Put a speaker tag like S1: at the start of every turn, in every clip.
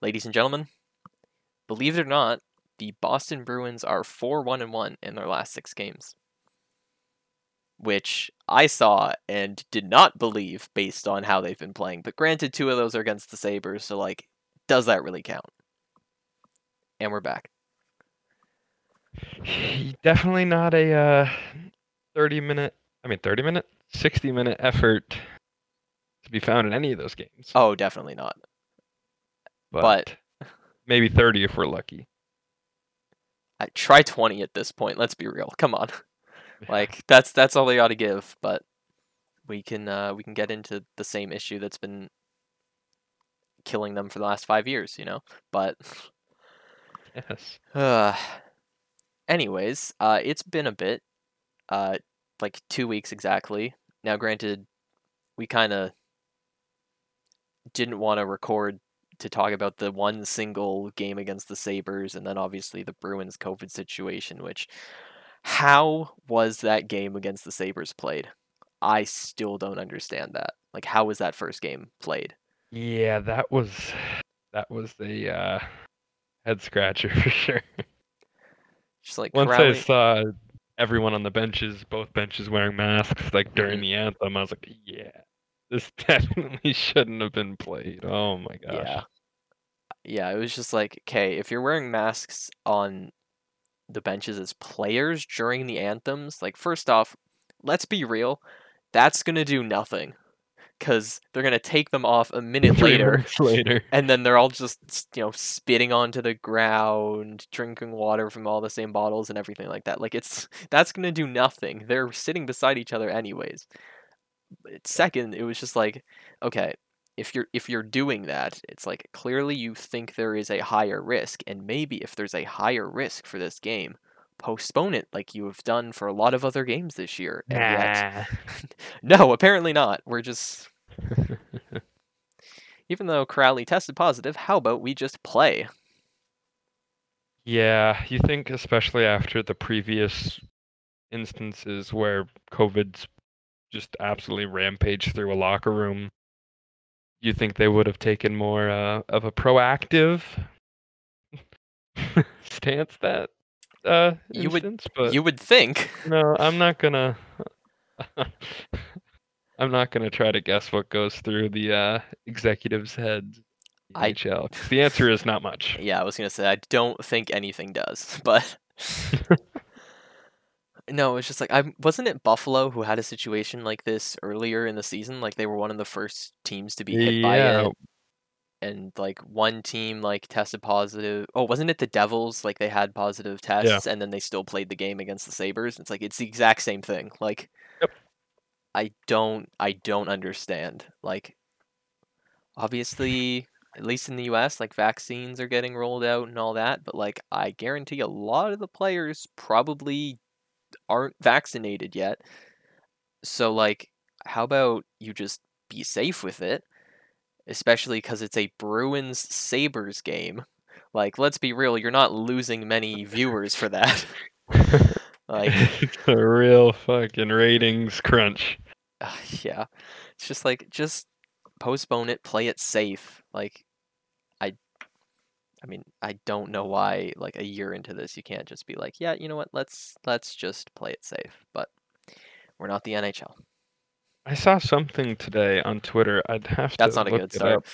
S1: ladies and gentlemen, believe it or not, the Boston Bruins are 4 1 and 1 in their last six games. Which I saw and did not believe based on how they've been playing. But granted, two of those are against the Sabres, so, like, does that really count? And we're back.
S2: Definitely not a uh, 30 minute, I mean, 30 minute, 60 minute effort to be found in any of those games.
S1: Oh, definitely not.
S2: But,
S1: but-
S2: maybe 30 if we're lucky.
S1: I try 20 at this point. Let's be real. Come on. Like that's that's all they ought to give, but we can uh, we can get into the same issue that's been killing them for the last 5 years, you know. But
S2: yes.
S1: uh anyways, uh it's been a bit uh like 2 weeks exactly. Now granted we kind of didn't want to record to talk about the one single game against the Sabres and then obviously the Bruins COVID situation, which how was that game against the Sabres played? I still don't understand that. Like how was that first game played?
S2: Yeah, that was that was the uh, head scratcher for sure.
S1: Just like
S2: Once I saw everyone on the benches, both benches wearing masks, like during
S1: Mhm.
S2: the anthem, I was like, yeah, this definitely shouldn't have been played. Oh my gosh.
S1: Yeah. Yeah, it was just like, okay, if you're wearing masks on the benches as players during the anthems, like first off, let's be real, that's gonna do nothing. Cause they're gonna take them off a minute later
S2: later.
S1: and then they're all just you know spitting onto the ground drinking water from all the same bottles and everything like that like it's that's going to do nothing they're sitting beside each other anyways second it was just like okay if you're if you're doing that it's like clearly you think there is a higher risk and maybe if there's a higher risk for this game postpone it like you have done for a lot of other games this year and yet no apparently not we're just even though Kuraly tested positive, how about we just play?
S2: Yeah, you think especially after the previous instances where COVID's just absolutely rampage through a locker room, you think they would have taken more uh, of a proactive stance that uh
S1: You would-
S2: but
S1: you would think.
S2: no, I'm not gonna I'm not gonna try to guess what goes through the uh executives' heads. in
S1: I-
S2: NHL, the answer is not much.
S1: Yeah, I was gonna say I don't think anything does, but no, it's just like I wasn't it Buffalo who had a situation like this earlier in the season. Like they were one of the first teams to be hit by
S2: Yeah,
S1: it, and like one team like tested positive. Oh, wasn't it the Devils? Like they had positive tests, and then they still played the game against the Sabres. It's like it's the exact same thing. Like,
S2: Yep.
S1: I don't, I don't understand. Like, obviously, at least in the U.S., like vaccines are getting rolled out and all that, but like I guarantee a lot of the players probably aren't vaccinated yet. So like, how about you just be safe with it? especially because it's a Bruins Sabres game. Like, let's be real, you're not losing many viewers for that. like,
S2: it's a real fucking ratings crunch.
S1: uh, yeah, it's just like just postpone it, play it safe. Like, I mean, I don't know why like a year into this you can't just be like, yeah, you know what, let's let's just play it safe. But we're not the NHL.
S2: I saw something today on Twitter. I'd have
S1: That's
S2: to That's
S1: not a good start.
S2: up.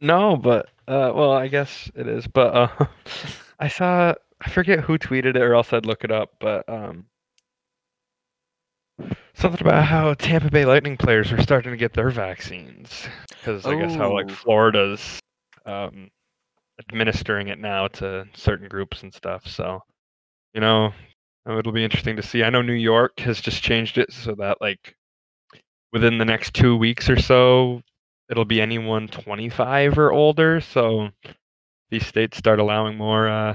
S2: No, but uh, well, I guess it is. But uh, I saw I forget who tweeted it, or else I'd look it up. But um, something about how Tampa Bay Lightning players are starting to get their vaccines because I guess how like. Florida's um, administering it now to certain groups and stuff. So you know, uh, it'll be interesting to see. I know New York has just changed it so that like within the next two weeks or so, it'll be anyone 25 or older. So these states start allowing more, uh,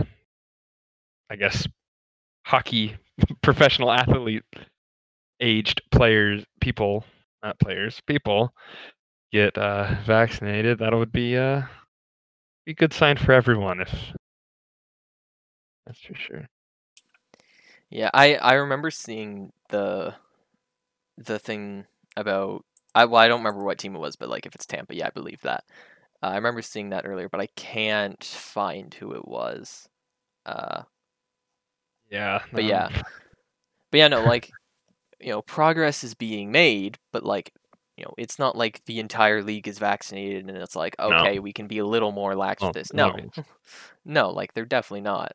S2: I guess, hockey professional athlete aged players, people, not players, people get uh, vaccinated. That would be uh, be a good sign for everyone. If that's for sure.
S1: Yeah, I I remember seeing the the thing about I well I don't remember what team it was, but like if it's Tampa, yeah, I believe that. Uh, I remember seeing that earlier, but I can't find who it was. Uh,
S2: Yeah.
S1: but
S2: um,
S1: yeah, but yeah, no, like you know, progress is being made, but like you know, it's not like the entire league is vaccinated and it's like
S2: No.
S1: okay, we can be a little more lax
S2: well,
S1: with this. No, no, like they're definitely not.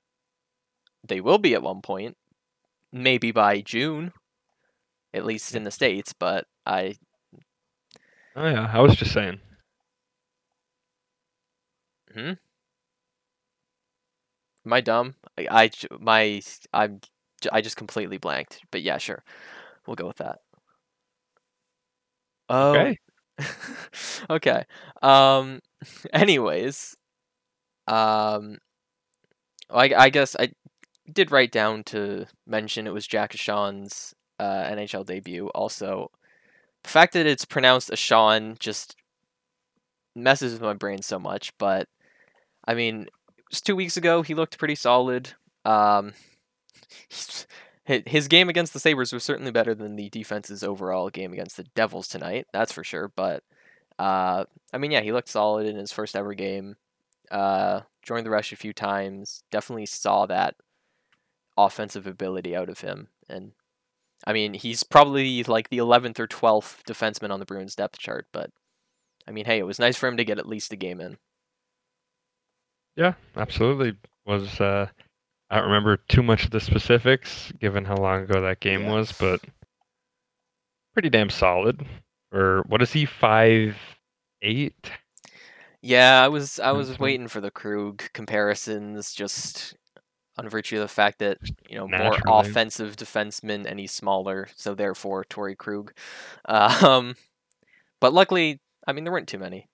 S1: They will be at one point, maybe by June, at least in the states. But I
S2: Oh yeah, I was just saying. Hmm?
S1: Am I dumb? I, I my I'm I just completely blanked. But yeah, sure, we'll go with that. Oh,
S2: Okay.
S1: okay. Um. Anyways, um, I I guess I did write down to mention it was Jack Ahcan's uh, NHL debut. Also, the fact that it's pronounced Ashawn just messes with my brain so much. But I mean, just two weeks ago he looked pretty solid. Um, his game against the Sabres was certainly better than the defense's overall game against the Devils tonight. That's for sure. But uh, I mean, yeah, he looked solid in his first ever game. Uh, joined the rush a few times. Definitely saw that offensive ability out of him. And I mean, he's probably like the 11th or 12th defenseman on the Bruins depth chart. But I mean, hey, it was nice for him to get at least a game in.
S2: Yeah, absolutely. Was uh, I don't remember too much of the specifics given how long ago that game
S1: Yeah.
S2: was, but pretty damn solid. Or what is he? Five eight?
S1: Yeah, I was I was waiting for the Krug comparisons, just on virtue of the fact that you know more offensive defenseman and he's smaller, so therefore Torey Krug. Um, but luckily, I mean there weren't too many,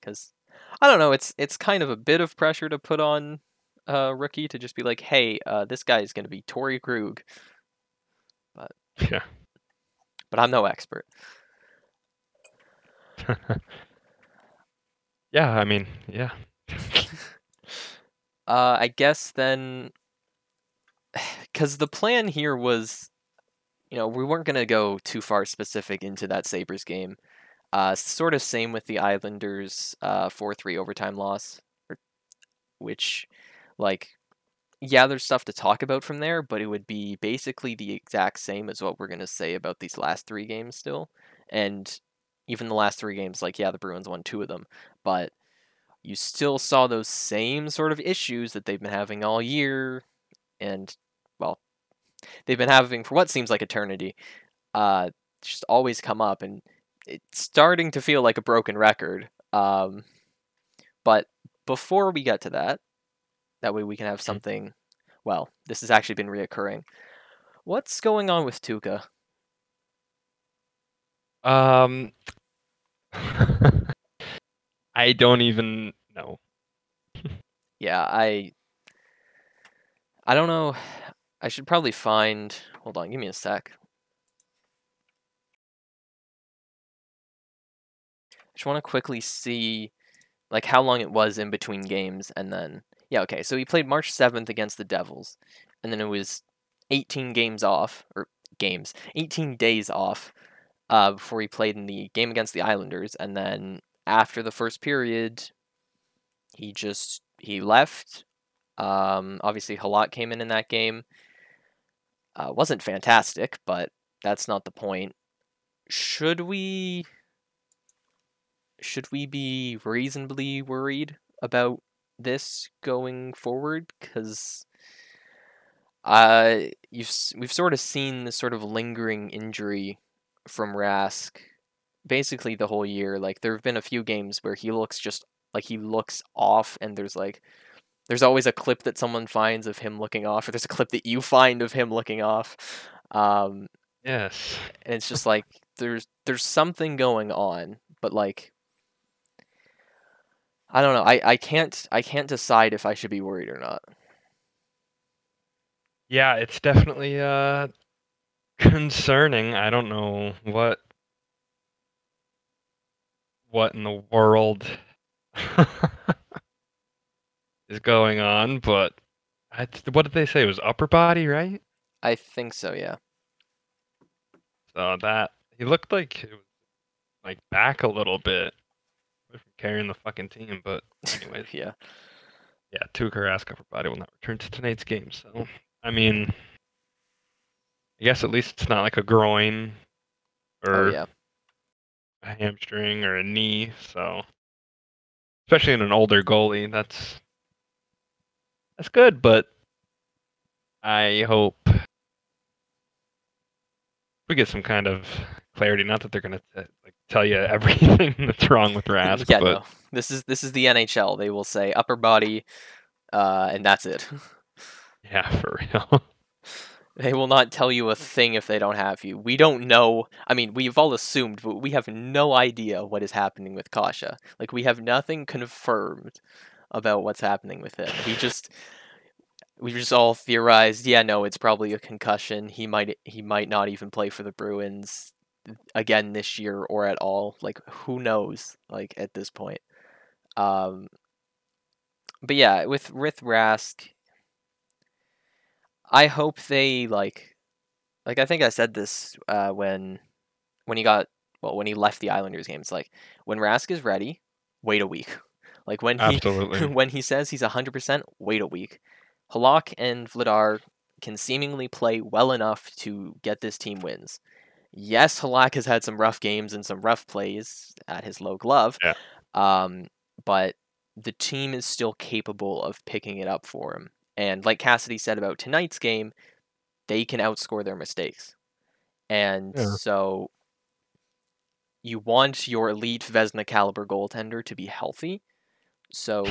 S1: because I don't know. It's it's kind of a bit of pressure to put on a rookie to just be like, hey, uh, this guy is going to be Torey Krug, But
S2: Yeah.
S1: but I'm no expert.
S2: yeah, I mean, yeah.
S1: Uh, I guess then, because the plan here was, you know, we weren't gonna go too far specific into that Sabres game. Uh, sort of same with the Islanders' uh four three overtime loss, which, like, yeah, there's stuff to talk about from there, but it would be basically the exact same as what we're gonna say about these last three games still, and even the last three games, like, yeah, the Bruins won two of them, but you still saw those same sort of issues that they've been having all year and well they've been having for what seems like eternity uh just always come up and it's starting to feel like a broken record um but before we get to that that way we can have something well this has actually been reoccurring. What's going on with Tuukka
S2: Um, I don't even know.
S1: yeah i i don't know. I should probably find hold on give me a sec. I just want to quickly see like how long it was in between games and then yeah okay so he played march 7th against the devils and then it was 18 games off or games 18 days off uh, before he played in the game against the islanders and then after the first period he just he left. Um, obviously Halak came in in that game. Uh, wasn't fantastic but that's not the point. Should we should we be reasonably worried about this going forward? Because uh, you've we've sort of seen this sort of lingering injury from Rask basically the whole year. Like there have been a few games where he looks just like he looks off, and there's like there's always a clip that someone finds of him looking off, or there's a clip that you find of him looking off. Um,
S2: Yes.
S1: and it's just like there's there's something going on but like i don't know i i can't i can't decide if i should be worried or not
S2: Yeah, it's definitely uh concerning. I don't know what what in the world is going on, but I, what did they say? It was upper body, right?
S1: i think so yeah
S2: So that he looked like it was like back a little bit. From carrying the fucking team. But anyways,
S1: yeah.
S2: yeah, Tuukka Rask upper body will not return to tonight's game. So I mean, I guess at least it's not like a groin oh, or
S1: Oh yeah.
S2: a hamstring or a knee. So especially in an older goalie, that's that's good. But I hope we get some kind of clarity. Not that they're gonna like tell you everything that's wrong with Rask,
S1: yeah,
S2: but
S1: no. This is this is the NHL. They will say upper body, uh, and that's it.
S2: yeah, for real.
S1: They will not tell you a thing if they don't have you. We don't know. I mean, we've all assumed, but we have no idea what is happening with Kase. Like, we have nothing confirmed about what's happening with him. We just we just all theorized, yeah, no, it's probably a concussion. He might he might not even play for the Bruins again this year or at all. Like, who knows? Like at this point. Um, but yeah, with with Rask, I hope they like, like I think I said this uh, when when he got well when he left the Islanders game. It's like when Rask is ready, wait a week. Like when he
S2: Absolutely.
S1: when he says he's hundred percent, wait a week. Halak and Vladar can seemingly play well enough to get this team wins. Yes, Halak has had some rough games and some rough plays at his low glove.
S2: Yeah.
S1: Um, but the team is still capable of picking it up for him. And like Cassidy said about tonight's game, they can outscore their mistakes. And
S2: Yeah.
S1: so you want your elite Vezina caliber goaltender to be healthy. So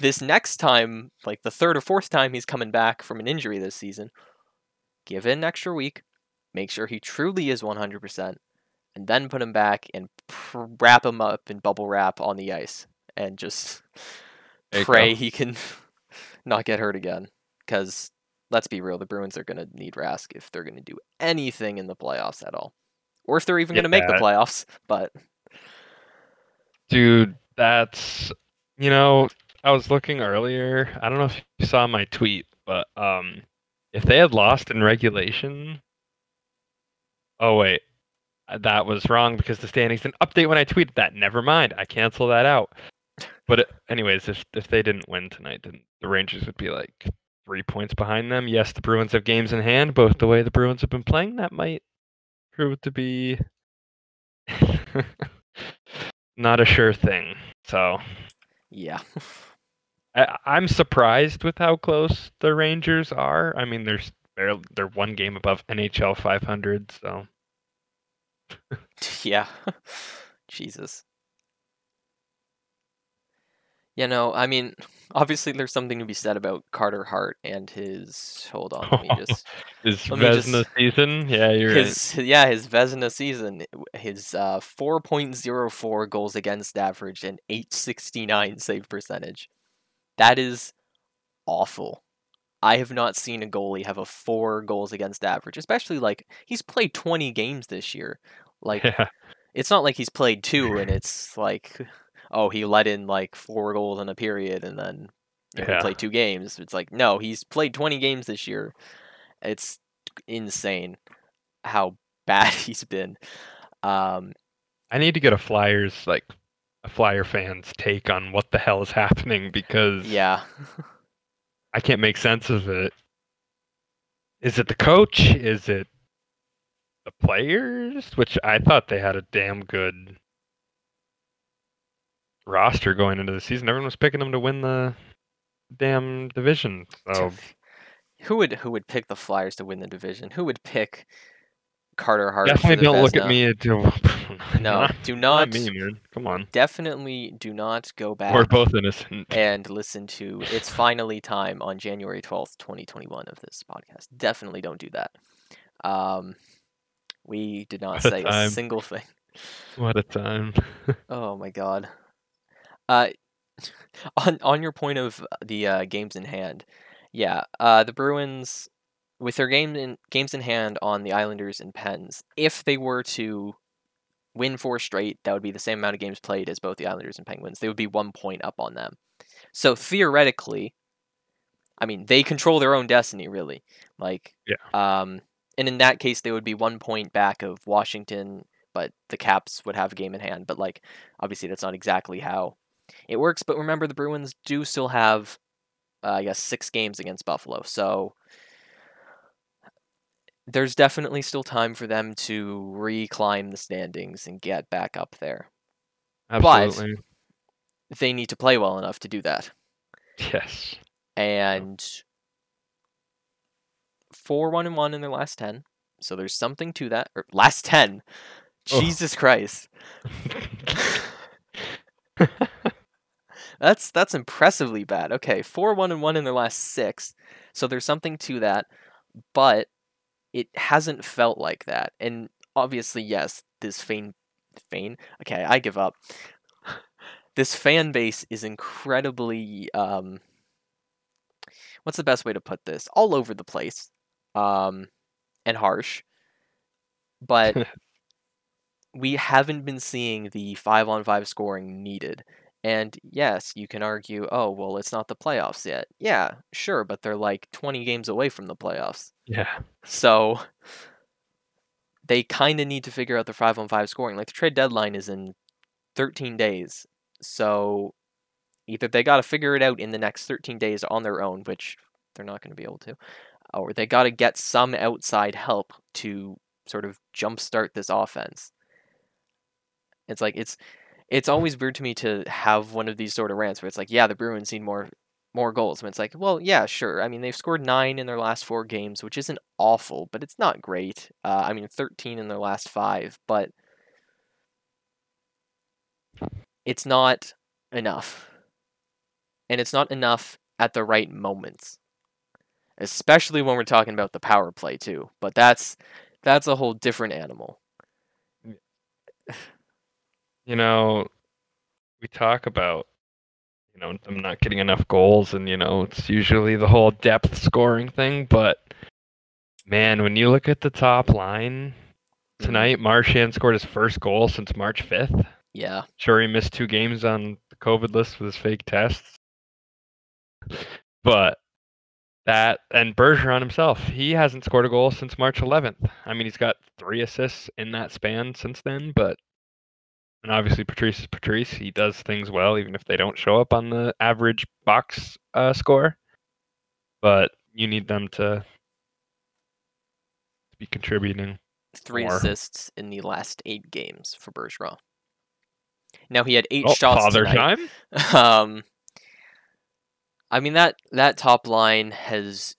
S1: this next time, like the third or fourth time he's coming back from an injury this season, give it an extra week, make sure he truly is 100%, and then put him back and pr- wrap him up in bubble wrap on the ice and just pray he can not get hurt again. Because let's be real, the Bruins are going to need Rask if they're going to do anything in the playoffs at all. Or if they're even going to make the playoffs. But
S2: Dude, that's you know, I was looking earlier. I don't know if you saw my tweet, but um if they had lost in regulation Oh wait. uh, That was wrong because the standings didn't update when I tweeted that. Never mind. I cancel that out. But anyways, if if they didn't win tonight, then the Rangers would be like 3 points behind them. Yes, the Bruins have games in hand, both the way the Bruins have been playing, that might prove to be not a sure thing. So
S1: yeah.
S2: I, I'm surprised with how close the Rangers are. I mean, they're they're they're one game above NHL 500. So
S1: yeah. Jesus. You know, I mean, obviously there's something to be said about Carter Hart and his hold on, let me just
S2: is
S1: Let me
S2: Vezina
S1: just-
S2: season? Yeah, you're right.
S1: his yeah, his Vezina season, his uh 4.04 goals against average and 869 save percentage. That is awful. I have not seen a goalie have a 4 goals against average, especially like he's played 20 games this year. Like
S2: yeah,
S1: it's not like he's played two and it's like oh he let in like four goals in a period and then you know,
S2: Yeah.
S1: played two games. It's like no he's played 20 games this year. It's insane how bad he's been. Um
S2: I need to get a Flyers like a Flyer fans take on what the hell is happening because
S1: yeah
S2: I can't make sense of it. Is it the coach? Is it the players? Which I thought they had a damn good roster going into the season. Everyone was picking them to win the damn division. So
S1: who would who would pick the flyers to win the division who would pick carter hart
S2: definitely don't look at me. do-
S1: no do
S2: not
S1: not
S2: me, man. Come on.
S1: definitely do not go back
S2: We're both innocent.
S1: and listen to It's Finally Time on January 12th, 2021 of this podcast. Definitely don't do that. Um, we did not
S2: What
S1: say a
S2: time.
S1: single thing.
S2: What a time.
S1: Oh my god. Uh, on on your point of the uh, games in hand, yeah, uh, the Bruins with their game in games in hand on the Islanders and Pens, if they were to win four straight, that would be the same amount of games played as both the Islanders and Penguins. They would be one point up on them. So theoretically, I mean, they control their own destiny, really. Like,
S2: Yeah.
S1: Um, and in that case, they would be one point back of Washington, but the Caps would have a game in hand. But like, obviously, that's not exactly how it works. But remember, the Bruins do still have, uh, I guess, six games against Buffalo, so there's definitely still time for them to reclimb the standings and get back up there.
S2: Absolutely.
S1: They need to play well enough to do that.
S2: Yes.
S1: And four one and one in their last ten. So there's something to that. Or last ten.
S2: Oh.
S1: Jesus Christ. That's that's impressively bad. Okay, four one and one in their last six. So there's something to that, but it hasn't felt like that. And obviously, yes, this fan, fan. Okay, I give up. This fan base is incredibly um, what's the best way to put this? All over the place, um, and harsh. But we haven't been seeing the five on five scoring needed. And yes, you can argue, oh, well, it's not the playoffs yet. Yeah, sure, but they're like 20 games away from the playoffs.
S2: yeah.
S1: So they kind of need to figure out the five on five scoring. Like the trade deadline is in 13 days. So either they got to figure it out in the next 13 days on their own, which they're not going to be able to, or they got to get some outside help to sort of jumpstart this offense. It's like it's it's always weird to me to have one of these sort of rants where it's like, yeah, the Bruins need more more goals. And it's like, well, yeah, sure. I mean, they've scored nine in their last four games, which isn't awful, but it's not great. Uh, I mean, 13 in their last five, but it's not enough. And it's not enough at the right moments. Especially when we're talking about the power play too. But that's that's a whole different animal.
S2: You know, we talk about you know them not getting enough goals, and you know it's usually the whole depth scoring thing. But man, when you look at the top line mm-hmm. tonight, Marchand scored his first goal since March fifth.
S1: Yeah.
S2: Sure, he missed two games on the COVID list with his fake tests. But that and Bergeron himself, he hasn't scored a goal since March 11th. I mean, he's got three assists in that span since then, but and obviously Patrice is Patrice. He does things well, even if they don't show up on the average box uh, score. But you need them to be contributing.
S1: Three
S2: More.
S1: assists in the last eight games for Bergeron. Now he had eight
S2: Oh,
S1: shots
S2: father
S1: tonight.
S2: time.
S1: Um, I mean that that top line has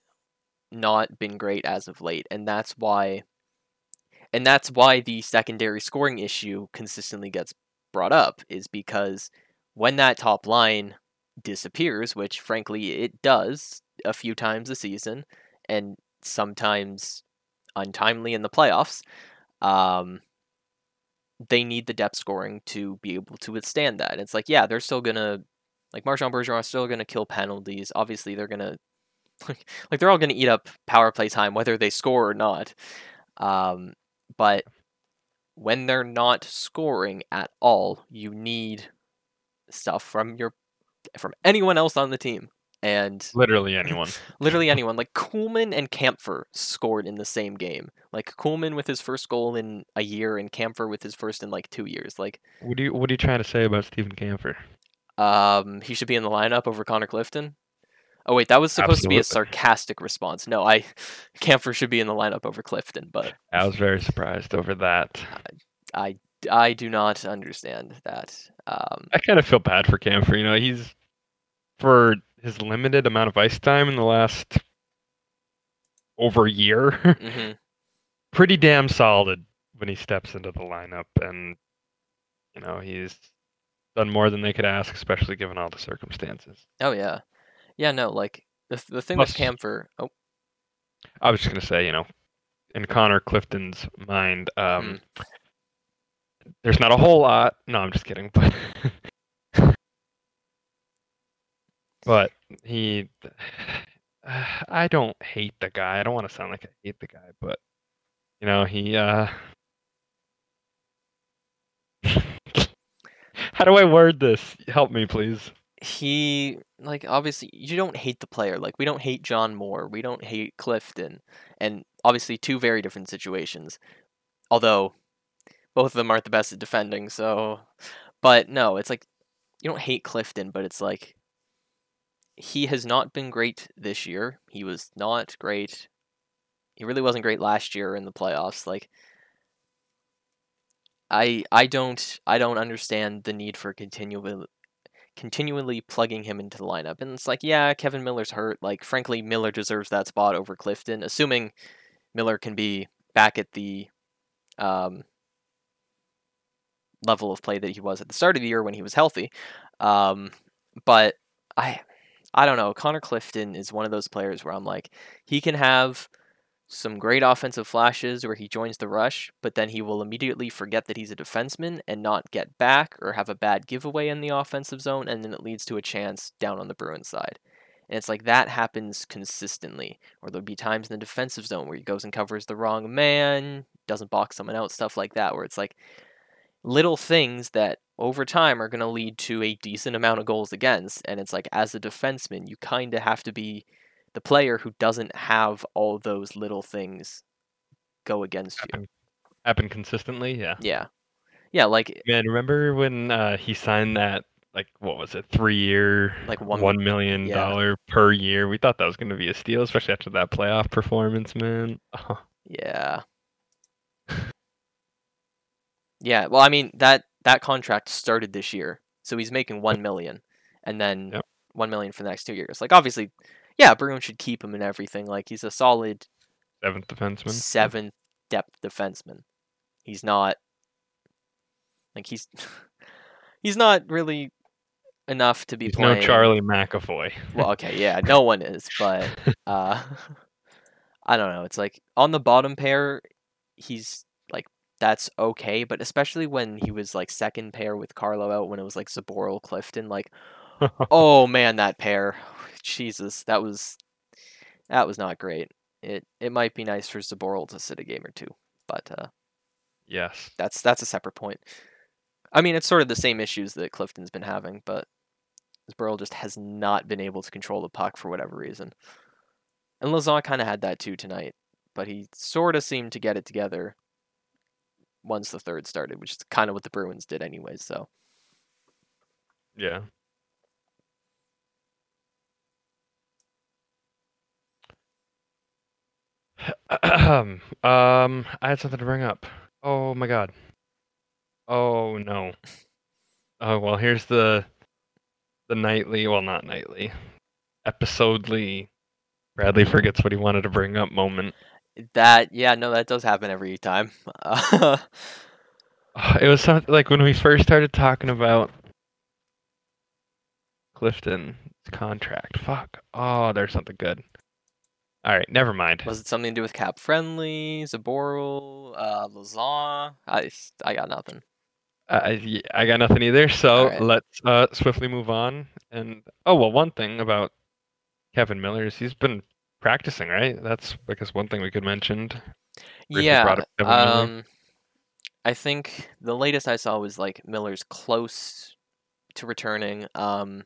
S1: not been great as of late, and that's why, and that's why the secondary scoring issue consistently gets brought up is because when that top line disappears, which frankly it does a few times a season, and sometimes untimely in the playoffs, um, they need the depth scoring to be able to withstand that. It's like, yeah, they're still gonna like Marchand Bergeron is still gonna kill penalties. Obviously, they're gonna like, like they're all gonna eat up power play time whether they score or not. Um, but when they're not scoring at all, you need stuff from your from anyone else on the team. And
S2: Literally anyone.
S1: literally anyone. Like Kuhlman and Kampfer scored in the same game. Like Kuhlman with his first goal in a year, and Kampfer with his first in like two years. Like,
S2: What do you What are you trying to say about Steven Kampfer?
S1: um, he should be in the lineup over Connor Clifton. Oh wait, that was supposed to be a sarcastic response. No, I Kampfer should be in the lineup over Clifton, but
S2: I was very surprised over that.
S1: I I do not understand that. Um,
S2: I kind of feel bad for Kampfer. You know, he's for his limited amount of ice time in the last over a year,
S1: mhm.
S2: pretty damn solid when he steps into the lineup, and you know he's done more than they could ask, especially given all the circumstances.
S1: Oh yeah, yeah. No, like the the thing with Kampfer. Oh,
S2: I was just gonna say, you know, in Connor Clifton's mind, um, there's not a whole lot. No, I'm just kidding, but but he, I don't hate the guy. I don't want to sound like I hate the guy, but you know, he. uh How do I word this? Help me, please.
S1: He like obviously you don't hate the player like we don't hate John Moore we don't hate Clifton and obviously two very different situations although both of them aren't the best at defending. So, but no, it's like you don't hate Clifton, but it's like he has not been great this year. He was not great. He really wasn't great last year in the playoffs. Like I I don't I don't understand the need for continual continually plugging him into the lineup. And it's like, yeah, Kevan Miller's hurt. Like frankly, Miller deserves that spot over Clifton, assuming Miller can be back at the um, level of play that he was at the start of the year when he was healthy. Um, but I I don't know. Connor Clifton is one of those players where I'm like, he can have some great offensive flashes where he joins the rush, but then he will immediately forget that he's a defenseman and not get back or have a bad giveaway in the offensive zone, and then it leads to a chance down on the Bruins side. And it's like that happens consistently. Or there'll be times in the defensive zone where he goes and covers the wrong man, doesn't box someone out, stuff like that, where it's like little things that over time are going to lead to a decent amount of goals against. And it's like, as a defenseman, you kind of have to be the player who doesn't have all those little things go against you.
S2: Happen, happen consistently, yeah.
S1: Yeah. Yeah, like
S2: Man, remember when uh, he signed that like what was it, three year
S1: Like one-
S2: one million
S1: yeah.
S2: dollar per year? We thought that was gonna be a steal, especially after that playoff performance, man. Oh,
S1: Yeah. Yeah, well, I mean that that contract started this year, so he's making one million, and then
S2: Yep.
S1: one million for the next two years. Like obviously, yeah, Bruins should keep him and everything. Like he's a solid
S2: seventh defenseman.
S1: seventh depth defenseman. He's not like he's he's not really enough to be
S2: He's
S1: playing.
S2: no Charlie McAvoy.
S1: Well, okay, yeah, no one is, but uh I don't know. It's like on the bottom pair, he's like that's okay, but especially when he was like second pair with Carlo out when it was like Zboril Clifton, like oh man, that pair. Jesus, that was that was not great. It it might be nice for Zboril to sit a game or two, but uh
S2: yes.
S1: that's that's a separate point. I mean, it's sort of the same issues that Clifton's been having, but Zboril just has not been able to control the puck for whatever reason. And Lauzon kind of had that too tonight, but he sort of seemed to get it together once the third started, which is kind of what the Bruins did anyways. So
S2: Yeah. um, I had something to bring up. Oh my god. Oh no. Oh well, here's the the nightly, well not nightly, episodely. Bradley forgets what he wanted to bring up moment.
S1: that, yeah, no, that does happen every time.
S2: It was something like when we first started talking about Clifton's contract. Fuck. Oh, there's something good. All right, never mind.
S1: was it something to do with Cap Friendly, Zboril, uh, Lauzon? I I got nothing.
S2: I I got nothing either. So
S1: Alright.
S2: let's uh, swiftly move on. And oh well, one thing about Kevan Miller is he's been practicing, right? That's because one thing we could mention.
S1: Yeah,
S2: brought up Kevan Miller.
S1: um, I think the latest I saw was like Miller's close to returning. Um,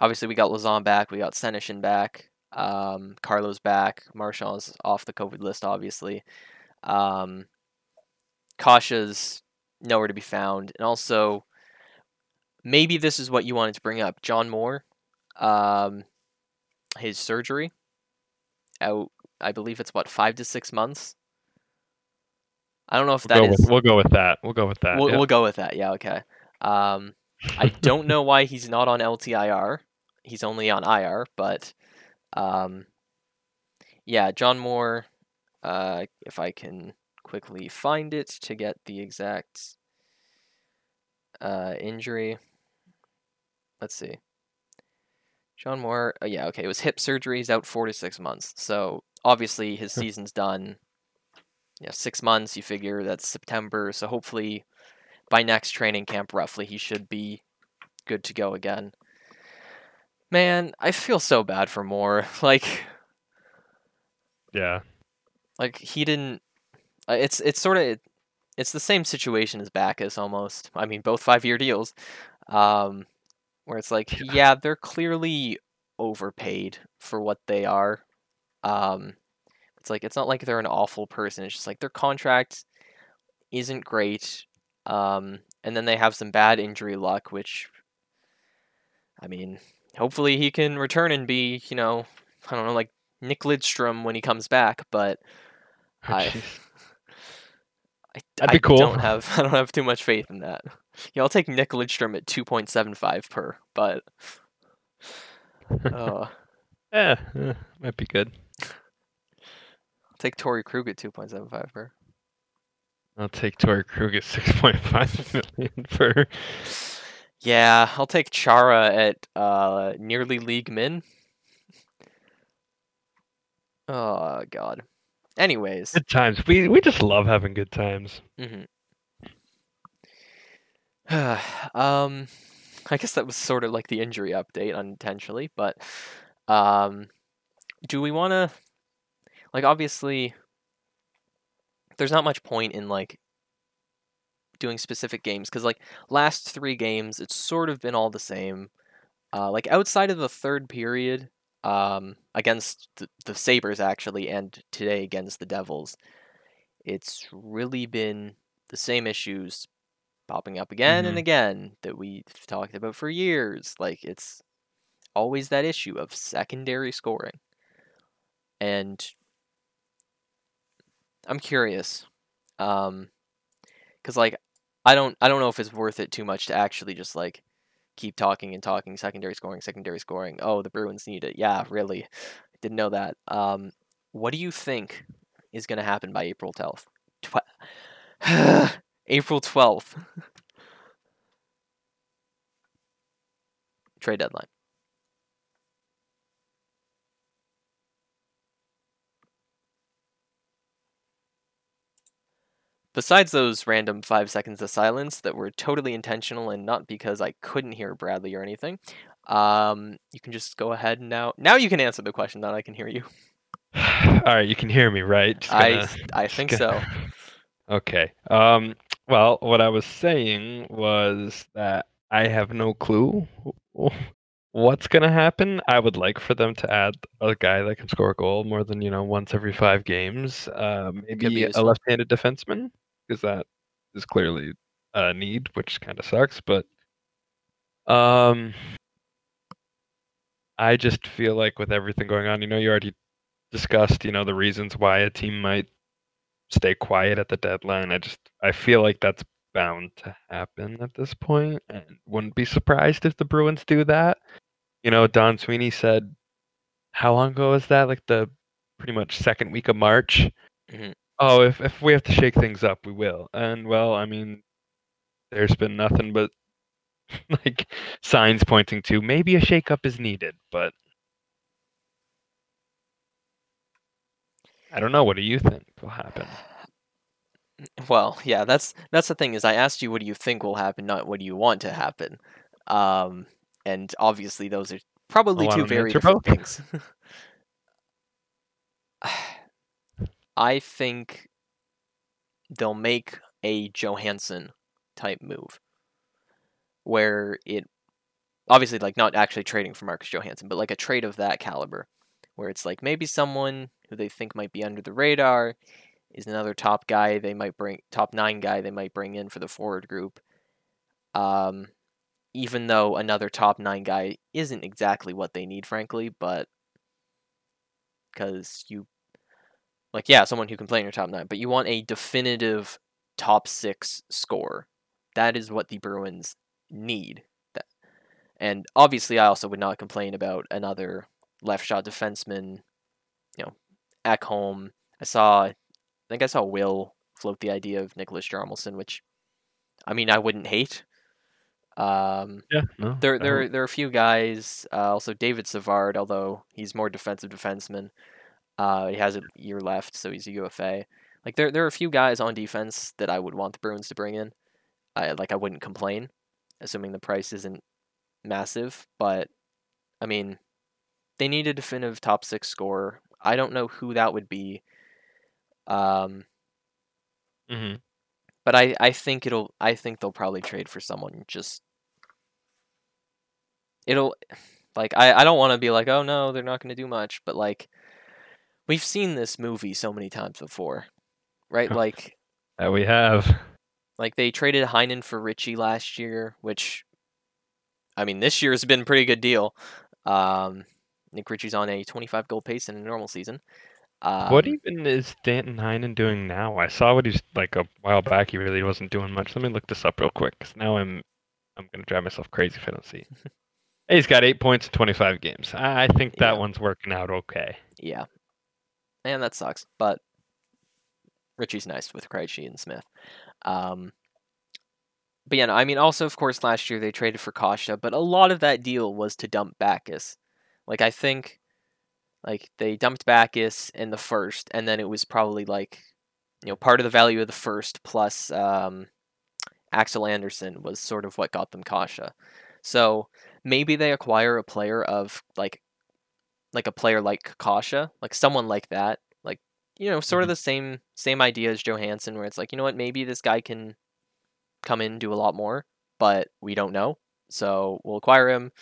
S1: obviously we got Lazon back, we got Senishin back, um, Carlos back, Marchand's off the COVID list, obviously. Um, Kase's nowhere to be found, and also maybe this is what you wanted to bring up, John Moore, um, his surgery out. I believe it's what five to six months. I don't know if
S2: We'll
S1: that
S2: go,
S1: is.
S2: with, we'll go with that. We'll go with that.
S1: We'll,
S2: yeah.
S1: we'll go with that. Yeah, okay. Um, I don't know why he's not on LTIR. He's only on IR, but um, yeah, John Moore. Uh, if I can quickly find it to get the exact uh, injury. Let's see. John Moore. Oh, yeah, okay. It was hip surgery. He's out four to six months. So obviously his season's done. Yeah, six months. You figure that's September. So hopefully by next training camp, roughly, he should be good to go again. Man, I feel so bad for Moore. Like,
S2: yeah.
S1: like he didn't. uh, It's it's sort of it's the same situation as Backes almost. I mean, both five year deals. Um, where it's like,
S2: Yeah.
S1: yeah, they're clearly overpaid for what they are. Um, it's like it's not like they're an awful person. It's just like their contract isn't great. Um, and then they have some bad injury luck, which, I mean, hopefully he can return and be, you know, I don't know, like Nick Lidstrom when he comes back. But
S2: Oh,
S1: I. I,
S2: That'd be cool.
S1: don't have I don't have too much faith in that. Yeah, I'll take Nick Lidstrom at two point seven five per, but uh,
S2: yeah, eh, might be good.
S1: I'll take Torey Krug at two point seven five per.
S2: I'll take Torey Krug at six point five million for.
S1: Yeah, I'll take Chara at uh nearly league min. Oh god. Anyways,
S2: Good times. We we just love having good times.
S1: hmm um, I guess that was sort of like the injury update unintentionally, but um, do we want to like obviously there's not much point in like doing specific games because like last three games it's sort of been all the same. Uh, like outside of the third period, um, against the, the Sabres actually, and today against the Devils, it's really been the same issues popping up again and
S2: Mhm.
S1: again that we've talked about for years. Like it's always that issue of secondary scoring. And I'm curious. Um cuz like I don't I don't know if it's worth it too much to actually just like keep talking and talking secondary scoring, secondary scoring. Oh, the Bruins need it. Yeah, really. Didn't know that. Um what do you think is going to happen by April 12th? Tw- April 12th. Trade deadline. Besides those random five seconds of silence that were totally intentional and not because I couldn't hear Bradley or anything, um, you can just go ahead and now. Now you can answer the question that I can hear you.
S2: All right, you can hear me, right?
S1: I
S2: gonna-
S1: I
S2: just
S1: think so.
S2: gonna- Okay. Um. Well, what I was saying was that I have no clue what's gonna happen. I would like for them to add a guy that can score a goal more than you know once every five games. Uh, maybe a left-handed defenseman because that is clearly a need, which kind of sucks. But um, I just feel like with everything going on, you know, you already discussed, you know, the reasons why a team might stay quiet at the deadline. I just I feel like that's bound to happen at this point, and wouldn't be surprised if the Bruins do that. You know, Don Sweeney said, how long ago was that? Like the pretty much second week of March.
S1: Mhm.
S2: Oh, if if we have to shake things up, we will. And well, I mean, there's been nothing but like signs pointing to maybe a shakeup is needed, but I don't know. What do you think will happen?
S1: Well, yeah, that's that's the thing is I asked you what do you think will happen, not what do you want to happen. Um, and obviously those are probably
S2: Oh,
S1: two very different
S2: both?
S1: things. I think they'll make a Johansson type move where it obviously like not actually trading for Marcus Johansson, but like a trade of that caliber where it's like maybe someone who they think might be under the radar is another top guy they might bring top 9 guy they might bring in for the forward group. Um even though another top 9 guy isn't exactly what they need frankly, but cuz you like yeah, someone who can play in your top 9, but you want a definitive top 6 score. That is what the Bruins need. That and obviously I also would not complain about another left shot defenseman, you know, at home. I saw I think I saw Will float the idea of Nicholas Jarmelson, which I mean I wouldn't hate. Um
S2: Yeah, no.
S1: there there there are a few guys, uh, also David Savard, although he's more defensive defenseman. Uh, he has a year left, so he's a UFA. Like there there are a few guys on defense that I would want the Bruins to bring in. I like I wouldn't complain, assuming the price isn't massive. But I mean, they need a definitive top six scorer. I don't know who that would be. Um,
S2: Mhm.
S1: but I, I think it'll I think they'll probably trade for someone just it'll like I, I don't want to be like oh no they're not going to do much but like we've seen this movie so many times before right like
S2: That we have.
S1: Like they traded Heinen for Ritchie last year, which I mean this year has been a pretty good deal. Um, Nick Ritchie's on a 25 goal pace in a normal season. Um,
S2: what even is Danton Heinen doing now? I saw what he's like a while back. He really wasn't doing much. Let me look this up real quick because now I'm I'm gonna drive myself crazy if I don't see. Hey, he's got eight points in 25 games. I I think that
S1: Yeah.
S2: one's working out okay.
S1: Yeah, and that sucks. But Ritchie's nice with Krejci and Smith. Um, but yeah, no, I mean, also of course last year they traded for Kase, but a lot of that deal was to dump Backes. Like I think, like they dumped Backes in the first, and then it was probably like, you know, part of the value of the first plus um, Axel Andersson was sort of what got them Kase. So maybe they acquire a player of like, like a player like Kase, like someone like that, like you know, sort of
S2: Mhm.
S1: the same same idea as Johansson, where it's like, you know what, maybe this guy can come in and do a lot more, but we don't know. So we'll acquire him.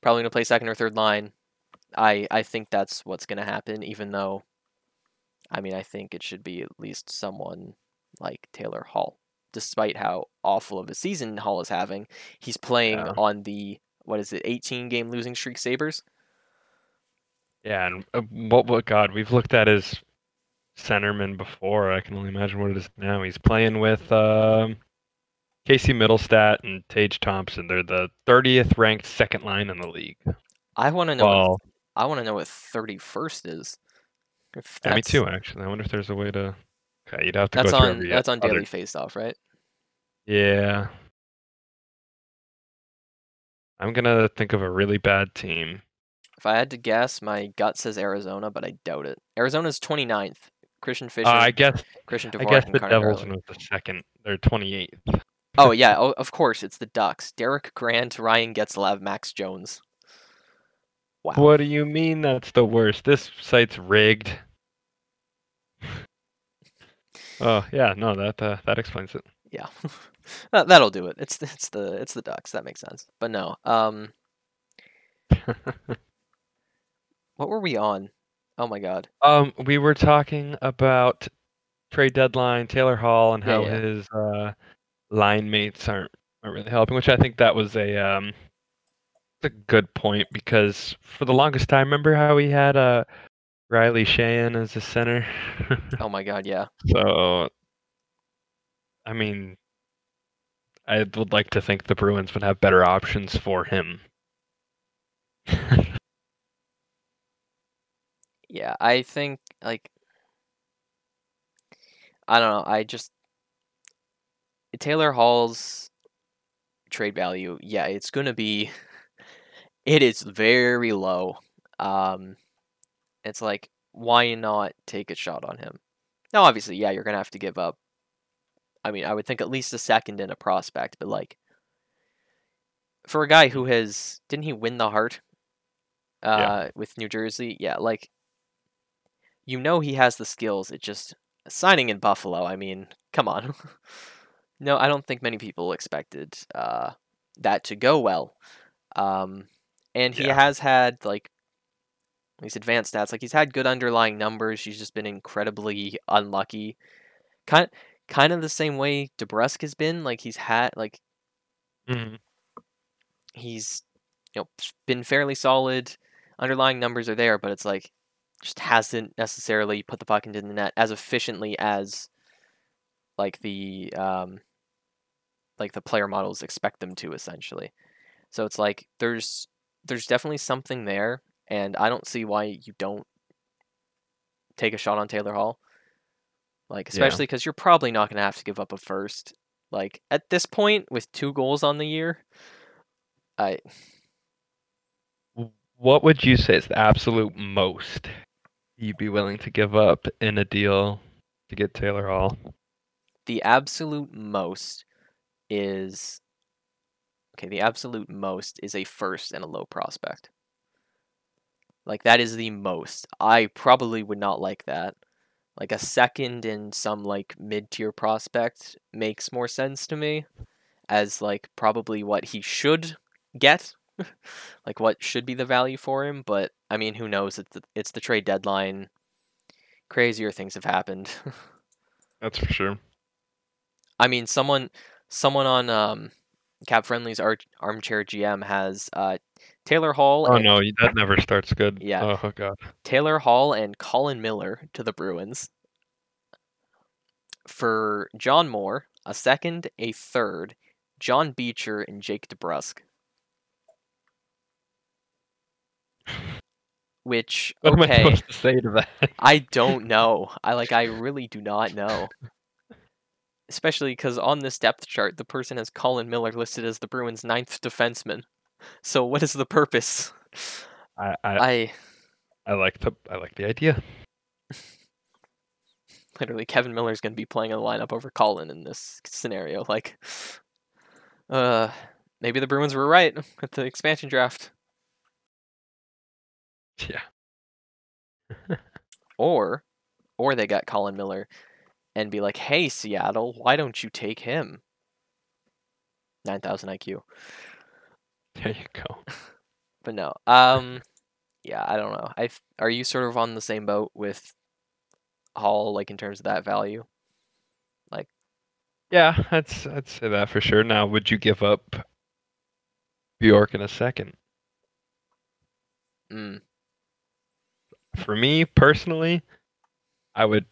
S1: Probably gonna play second or third line. I I think that's what's gonna happen, even though I mean I think it should be at least someone like Taylor Hall. Despite how awful of a season Hall is having, he's playing
S2: Yeah.
S1: on the what is it, 18 game losing streak Sabres.
S2: Yeah, and uh, what what God, we've looked at his centerman before. I can only imagine what it is now. He's playing with um, Casey Mittelstadt and Tage Thompson. They're the 30th ranked second line in the league.
S1: I want to know. what, I want to know what 31st is. If
S2: yeah, me too. Actually, I wonder if there's a way to. Okay, you'd have to
S1: That's
S2: go
S1: on that's on
S2: other-
S1: Daily Faceoff, right?
S2: Yeah. I'm gonna think of a really bad team.
S1: If I had to guess, my gut says Arizona, but I doubt it. Arizona's 29th. Christian Fischer,
S2: Uh, I guess
S1: Christian
S2: I guess the
S1: Connor
S2: Devils
S1: Garland.
S2: was the second. They're 28th.
S1: Oh yeah, oh, of course it's the Ducks. Derek Grant, Ryan Getzlaf, Max Jones. Wow.
S2: What do you mean that's the worst? This site's rigged. oh yeah, no, that uh, that explains it.
S1: Yeah, that, that'll do it. It's it's the it's the Ducks. That makes sense. But no, um, what were we on? Oh my God.
S2: um, we were talking about trade deadline, Taylor Hall, and how
S1: yeah.
S2: his uh, line mates aren't aren't really helping. Which I think that was a um, it's a good point because for the longest time, remember how we had uh, Riley Sheahan as a center.
S1: Oh my God. Yeah.
S2: So, I mean, I would like to think the Bruins would have better options for him.
S1: Yeah, I think like I don't know. I just Taylor Hall's trade value. Yeah, it's gonna be. It is very low. Um, it's like why not take a shot on him? Now, obviously, yeah, you're gonna have to give up. I mean, I would think at least a second and a prospect, but like for a guy who has didn't he win the Hart uh with New Jersey? Yeah, like you know he has the skills. It just signing in Buffalo. I mean, come on. no, I don't think many people expected uh, that to go well. Um, and he
S2: Yeah.
S1: has had like these advanced stats. Like he's had good underlying numbers. He's just been incredibly unlucky. Kind kind of the same way DeBrusk has been. Like he's had like
S2: Mhm.
S1: he's you know been fairly solid. Underlying numbers are there, but it's like just hasn't necessarily put the puck into the net as efficiently as like the um like the player models expect them to essentially. So it's like there's there's definitely something there and I don't see why you don't take a shot on Taylor Hall. Like especially cuz you're probably not going to have to give up a first. Like at this point with two goals on the year, I
S2: What would you say is the absolute most you'd be willing to give up in a deal to get Taylor Hall?
S1: the absolute most is okay the absolute most is a first and a low prospect. Like that is the most. I probably would not like that. Like a second and some like mid-tier prospect makes more sense to me as like probably what he should get like what should be the value for him but i mean who knows it's the, it's the trade deadline crazier things have happened
S2: That's for sure.
S1: I mean, someone someone on um, Cap Friendly's Ar- armchair GM has uh, Taylor Hall.
S2: Oh
S1: and,
S2: no, that never starts good.
S1: Yeah.
S2: Oh god.
S1: Taylor Hall and Colin Miller to the Bruins. For John Moore, a second, a third, John Beecher, and Jake DeBrusk. Which
S2: What am I
S1: okay,
S2: supposed to say to that?
S1: I don't know. I like I really do not know. Especially because on this depth chart, the person has Colin Miller listed as the Bruins' ninth defenseman. So what is the purpose?
S2: I, I
S1: I
S2: I like the I like the idea.
S1: literally Kevan Miller's going to be playing in the lineup over Colin in this scenario. Like, uh, maybe the Bruins were right with the expansion draft,
S2: Yeah.
S1: or, or they got Colin Miller, and be like, "Hey, Seattle, why don't you take him?" Nine thousand IQ,
S2: There you go.
S1: but no. Um, yeah, I don't know. I are you sort of on the same boat with Hall, like in terms of that value?
S2: Like Yeah, that's I'd say that for sure. Now, would you give up Bjork in a second?
S1: Mm,
S2: For me personally, I would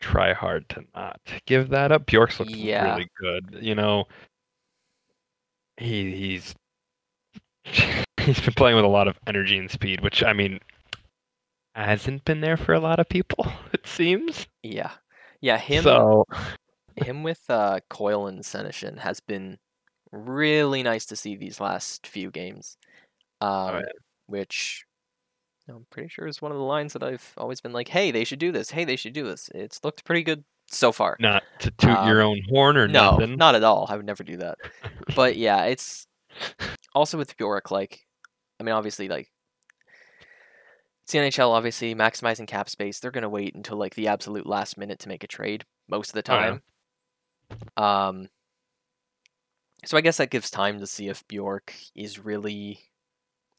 S2: try hard to not give that up. Bjork's looking
S1: Yeah.
S2: really good. You know, he he's he's been playing with a lot of energy and speed, which I mean hasn't been there for a lot of people. It seems.
S1: yeah, yeah. Him
S2: So
S1: him with uh, Coyle and Senyshyn has been really nice to see these last few games. Um,
S2: yeah.
S1: Which I'm pretty sure it's one of the lines that I've always been like, "Hey, they should do this. Hey, they should do this." It's looked pretty good so far.
S2: not to toot your
S1: Um,
S2: own horn or
S1: no,
S2: nothing.
S1: not at all. I would never do that. But yeah, it's also with Bjork. Like, I mean, obviously, like it's the NHL. Obviously, maximizing cap space. They're gonna wait until like the absolute last minute to make a trade most of the
S2: Oh,
S1: time. Um. So I guess that gives time to see if Bjork is really,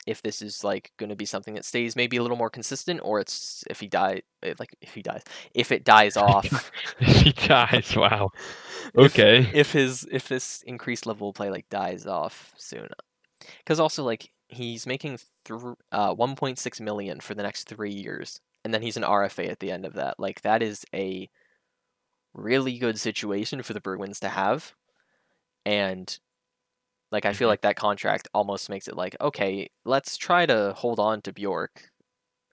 S1: if this is like going to be something that stays maybe a little more consistent, or it's if he die, eh, like if he dies, if it dies off.
S2: if he dies. Wow. Okay.
S1: if his if this increased level of play like dies off soon because also like he's making thr uh 1.6 million for the next three years and then he's an rfa at the end of that like that is a really good situation for the bruins to have and like i feel
S2: Mhm.
S1: like that contract almost makes it like okay let's try to hold on to bjork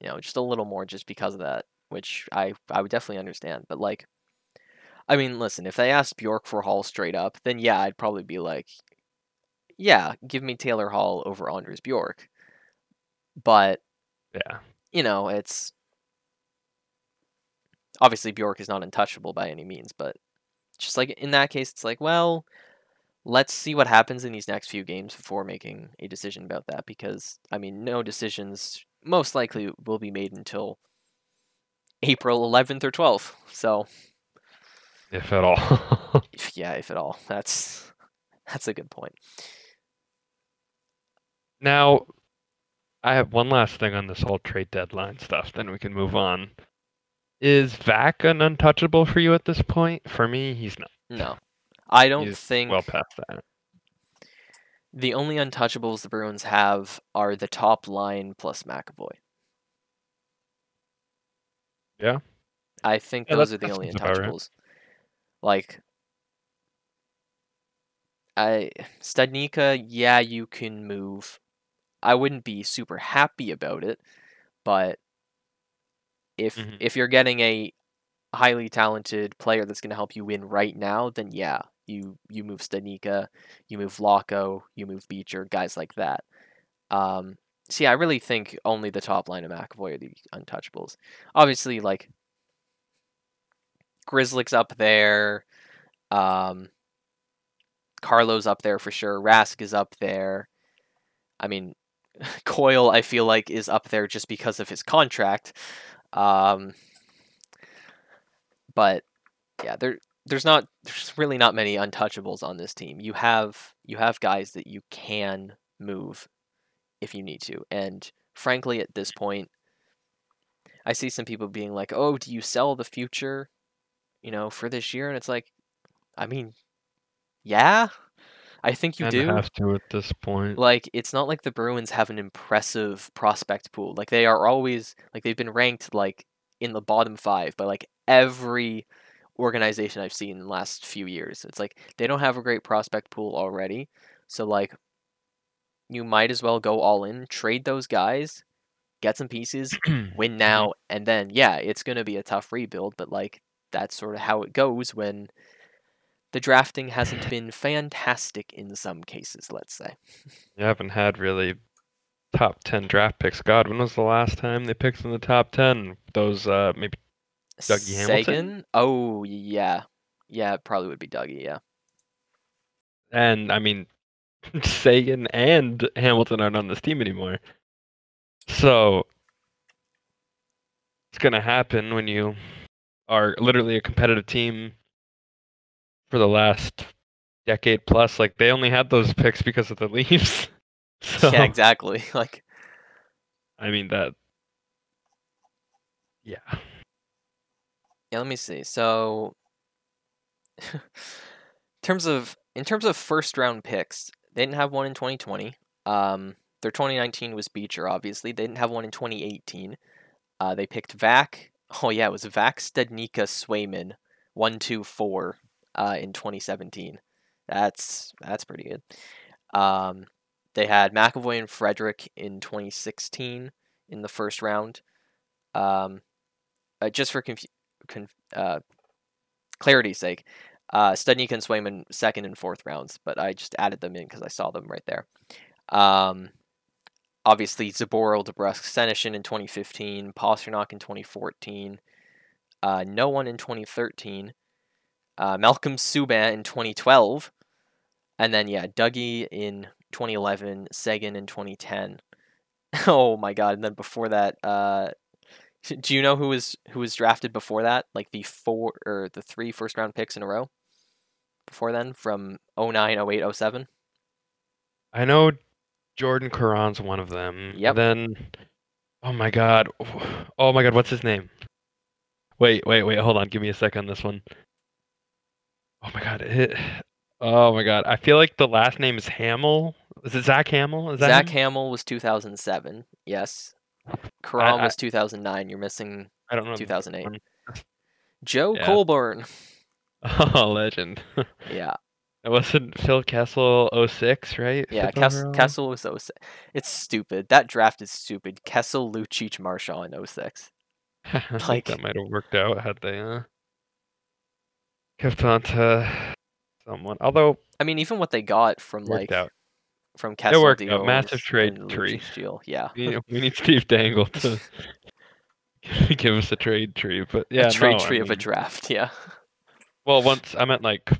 S1: you know just a little more just because of that which i i would definitely understand but like I mean, listen, if they asked Bjork for Hall straight up, then yeah, I'd probably be like, yeah, give me Taylor Hall over Anders Bjork. But,
S2: Yeah.
S1: you know, it's obviously Bjork is not untouchable by any means, but just like in that case, it's like, well, let's see what happens in these next few games before making a decision about that because, I mean, no decisions most likely will be made until April 11th or 12th. So,
S2: If at all.
S1: if- yeah, if at all. That's that's a good point.
S2: Now, I have one last thing on this whole trade deadline stuff, then we can move on. Is Vac an untouchable for you at this point? For me, he's not.
S1: No. I don't
S2: He's
S1: think
S2: well past that.
S1: the only untouchables the Bruins have are the top line plus McAvoy.
S2: Yeah?
S1: I think
S2: Yeah,
S1: those are the only
S2: about right.
S1: untouchables. Like I Studnicka, yeah, you can move. I wouldn't be super happy about it, but if
S2: Mhm.
S1: if you're getting a highly talented player that's going to help you win right now, then yeah, you you move Studnicka, you move Lauko, you move Beecher, guys like that. Um, see, I really think only the top line of McAvoy are the untouchables. Obviously, like Grzelcyk's up there, um, Carlo's up there for sure. Rask is up there. I mean, Coyle, I feel like is up there just because of his contract. Um, but yeah, there there's not there's really not many untouchables on this team. You have you have guys that you can move if you need to. And frankly at this point I see some people being like, "Oh, do you sell the future, you know, for this year?" And it's like I mean, Yeah, I think you
S2: and
S1: do.
S2: have to at this point.
S1: Like, it's not like the Bruins have an impressive prospect pool. Like, they are always like they've been ranked like in the bottom five by like every organization I've seen in the last few years. It's like they don't have a great prospect pool already. So like you might as well go all in, trade those guys, get some pieces, win now, and then yeah, it's gonna be a tough rebuild, but like that's sort of how it goes when the drafting hasn't been fantastic in some cases, let's say.
S2: You haven't had really top ten draft picks. God, when was the last time they picked in the top ten? Those uh maybe Dougie Hamilton?
S1: Sagan? Oh yeah. Yeah, it probably would be Dougie, yeah.
S2: and I mean Sagan and Hamilton aren't on this team anymore. So it's gonna happen when you are literally a competitive team for the last decade plus. Like they only had those picks because of the Leafs. so
S1: Yeah, exactly. Like
S2: I mean that yeah.
S1: Yeah, let me see. So, in terms of in terms of first round picks, they didn't have one in 2020. Um, their 2019 was Beecher, obviously. They didn't have one in 2018. Uh, they picked Vac. Oh yeah, it was Vac Studnicka Swayman, one two four, uh, in 2017. That's that's pretty good. Um, they had McAvoy and Frederic in 2016 in the first round. Um, uh, just for confu- con- uh, clarity's sake, uh, Studnik and Swayman second and fourth rounds, but I just added them in because I saw them right there. Um, obviously, Zboril, DeBrusk, Senyshyn in 2015, Pastrnak in 2014, uh, no one in 2013, uh, Malcolm Subban in 2012, and then, yeah, Dougie in 2011, Sagan in 2010. oh my god, and then before that, uh, do you know who was who was drafted before that? Like the four or the three first round picks in a row? Before then, from 09, 08, 07?
S2: I know Jordan Caron's one of them.
S1: Yep.
S2: Then oh my god. Oh my god, what's his name? Wait, wait, wait, hold on, give me a second on this one. Oh my god, it, oh my god. I feel like the last name is Hamill. Is it Zach Hamill? Is that
S1: Zach
S2: him?
S1: Hamill was 2007. Yes. Karam
S2: I-
S1: was 2009. You're missing
S2: I don't know.
S1: 2008. Joe
S2: Yeah.
S1: Colburn.
S2: Oh, legend.
S1: Yeah.
S2: It wasn't Phil Kessel 06, right?
S1: Yeah, Kess- Kessel was 06. It's stupid. That draft is stupid. Kessel, Lucic, Marshall in 06.
S2: I think
S1: like-
S2: that might have worked out had they uh, kept on to someone. Although
S1: I mean, even what they got from like
S2: out.
S1: From Kessel,
S2: worked out. Massive trade tree.
S1: Deal. Yeah.
S2: We need, we need Steve Dangle to give us a trade tree, but yeah,
S1: a trade
S2: no, I
S1: tree of a draft. Yeah.
S2: Well, once I meant like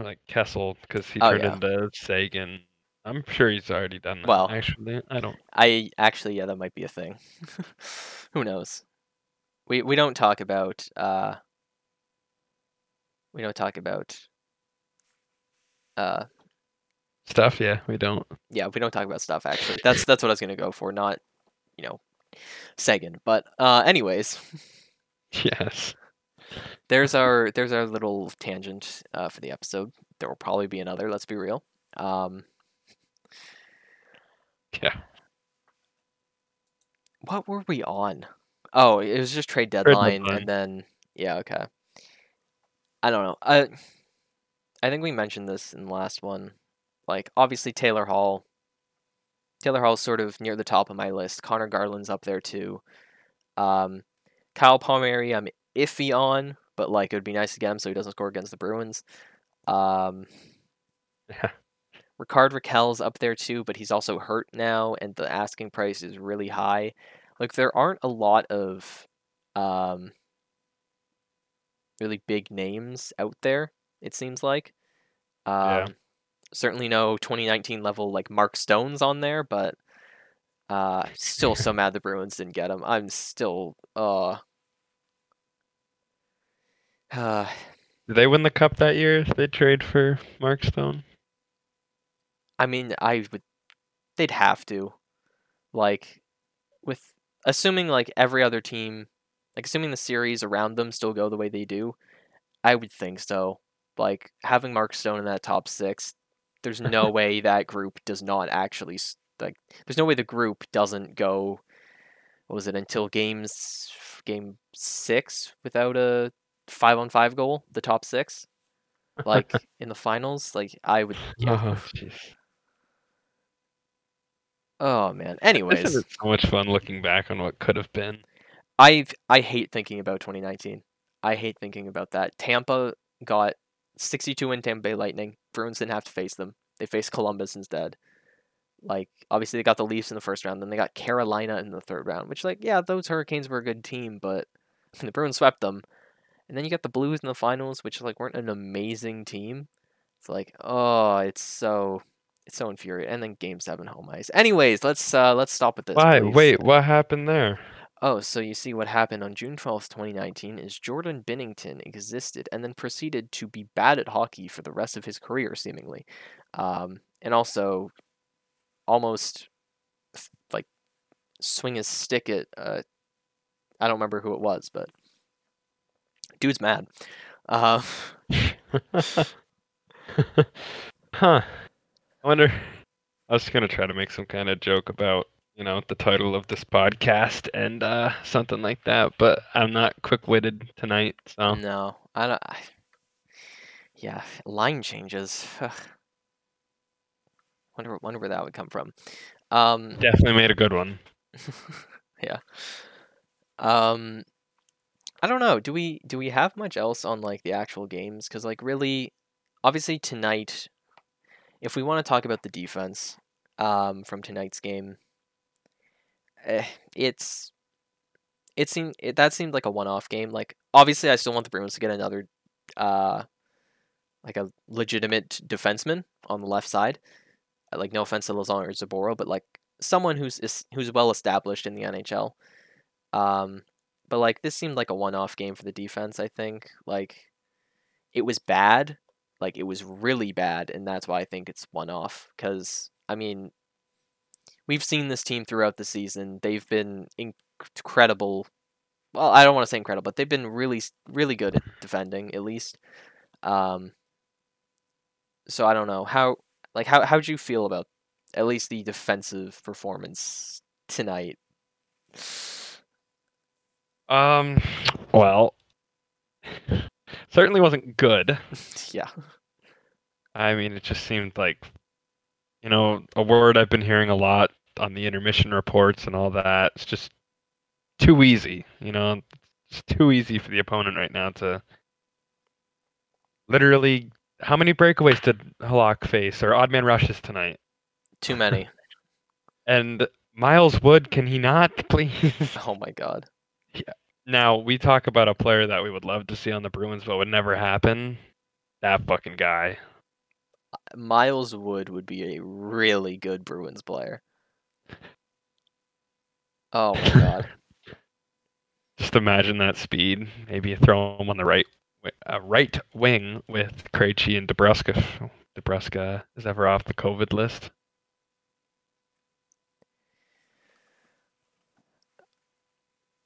S2: like Kessel because he
S1: Oh,
S2: turned
S1: yeah.
S2: into Sagan. I'm sure he's already done that.
S1: Well-
S2: actually, I don't.
S1: I actually, yeah, that might be a thing. Who knows? We we don't talk about uh. We don't talk about. Uh,
S2: Stuff, yeah, we don't.
S1: yeah, we don't talk about stuff. Actually, that's that's what I was gonna go for. Not, you know, Sagan. But uh, anyways,
S2: Yes.
S1: there's our there's our little tangent uh, for the episode. There will probably be another. Let's be real. Um,
S2: Yeah.
S1: what were we on? Oh, it was just trade deadline,
S2: deadline.
S1: and then yeah, okay. I don't know. I I think we mentioned this in the last one. Like obviously Taylor Hall. Taylor Hall's sort of near the top of my list. Connor Garland's up there too. Um, Kyle Palmieri, I'm iffy on, but like it would be nice to get him so he doesn't score against the Bruins. Um,
S2: Yeah.
S1: Rickard Rakell's up there too, but he's also hurt now, and the asking price is really high. Like there aren't a lot of um, really big names out there. It seems like. Um,
S2: Yeah.
S1: Certainly no 2019 level like Mark Stone's on there, but uh, still so mad the Bruins didn't get him. I'm still uh. uh
S2: Did they win the cup that year? If they trade for Mark Stone.
S1: I mean, I would. They'd have to, like, with assuming like every other team, like assuming the series around them still go the way they do, I would think so. like having Mark Stone in that top six. There's no way that group does not actually like. There's no way the group doesn't go. What was it until games game six without a five on five goal? The top six, like in the finals. Like I would. Yeah.
S2: Oh.
S1: Oh man. Anyways,
S2: so much fun looking back on what could have been?
S1: I I hate thinking about 2019. I hate thinking about that. Tampa got 62 in Tampa Bay Lightning. Bruins didn't have to face them. They faced Columbus instead. Like obviously they got the Leafs in the first round, then they got Carolina in the third round, which like yeah, those Hurricanes were a good team, but the Bruins swept them. And then you got the Blues in the finals, which like weren't an amazing team. It's like, oh, it's so it's so infuriating. And then game 7 home ice. Anyways, let's uh let's stop with this.
S2: Why?
S1: please.
S2: Wait, what happened there?
S1: Oh, so you see what happened on June 12th, 2019 is Jordan Binnington existed and then proceeded to be bad at hockey for the rest of his career, seemingly. Um, and also almost like swing his stick at, uh, I don't remember who it was, but dude's mad. Uh,
S2: huh. I wonder. I was gonna try to make some kind of joke about, you know, the title of this podcast and uh, something like that, but I'm not quick-witted tonight, so
S1: no, I don't. I, yeah, line changes. Ugh. Wonder, wonder where that would come from. Um,
S2: definitely made a good one.
S1: yeah. Um, I don't know. Do we do we have much else on like the actual games? Because like really, obviously tonight, if we want to talk about the defense, um, from tonight's game, eh, it's it seemed it, that seemed like a one-off game. Like obviously, I still want the Bruins to get another, uh, like a legitimate defenseman on the left side. Uh, Like no offense to Lauzon or Zaboro, but like someone who's is, who's well established in the NHL. Um, but like this seemed like a one-off game for the defense. I think like it was bad, like it was really bad, and that's why I think it's one-off. Because I mean, we've seen this team throughout the season. They've been incredible. Well, I don't want to say incredible, but they've been really, really good at defending, at least. Um, so I don't know how, like, how how'd you feel about at least the defensive performance tonight?
S2: Um, well, certainly wasn't good.
S1: yeah.
S2: I mean, it just seemed like, you know, a word I've been hearing a lot on the intermission reports and all that. It's just too easy, you know. It's too easy for the opponent right now to literally. How many breakaways did Halak face or odd man rushes tonight?
S1: Too many.
S2: And Miles Wood, can he not please?
S1: oh my god. Yeah.
S2: now we talk about a player that we would love to see on the Bruins, but would never happen. That fucking guy.
S1: Miles Wood would be a really good Bruins player. Oh my god.
S2: Just imagine that speed. Maybe throw him on the right, uh, right wing with Krejci and Debruska. Debruska is ever off the COVID list.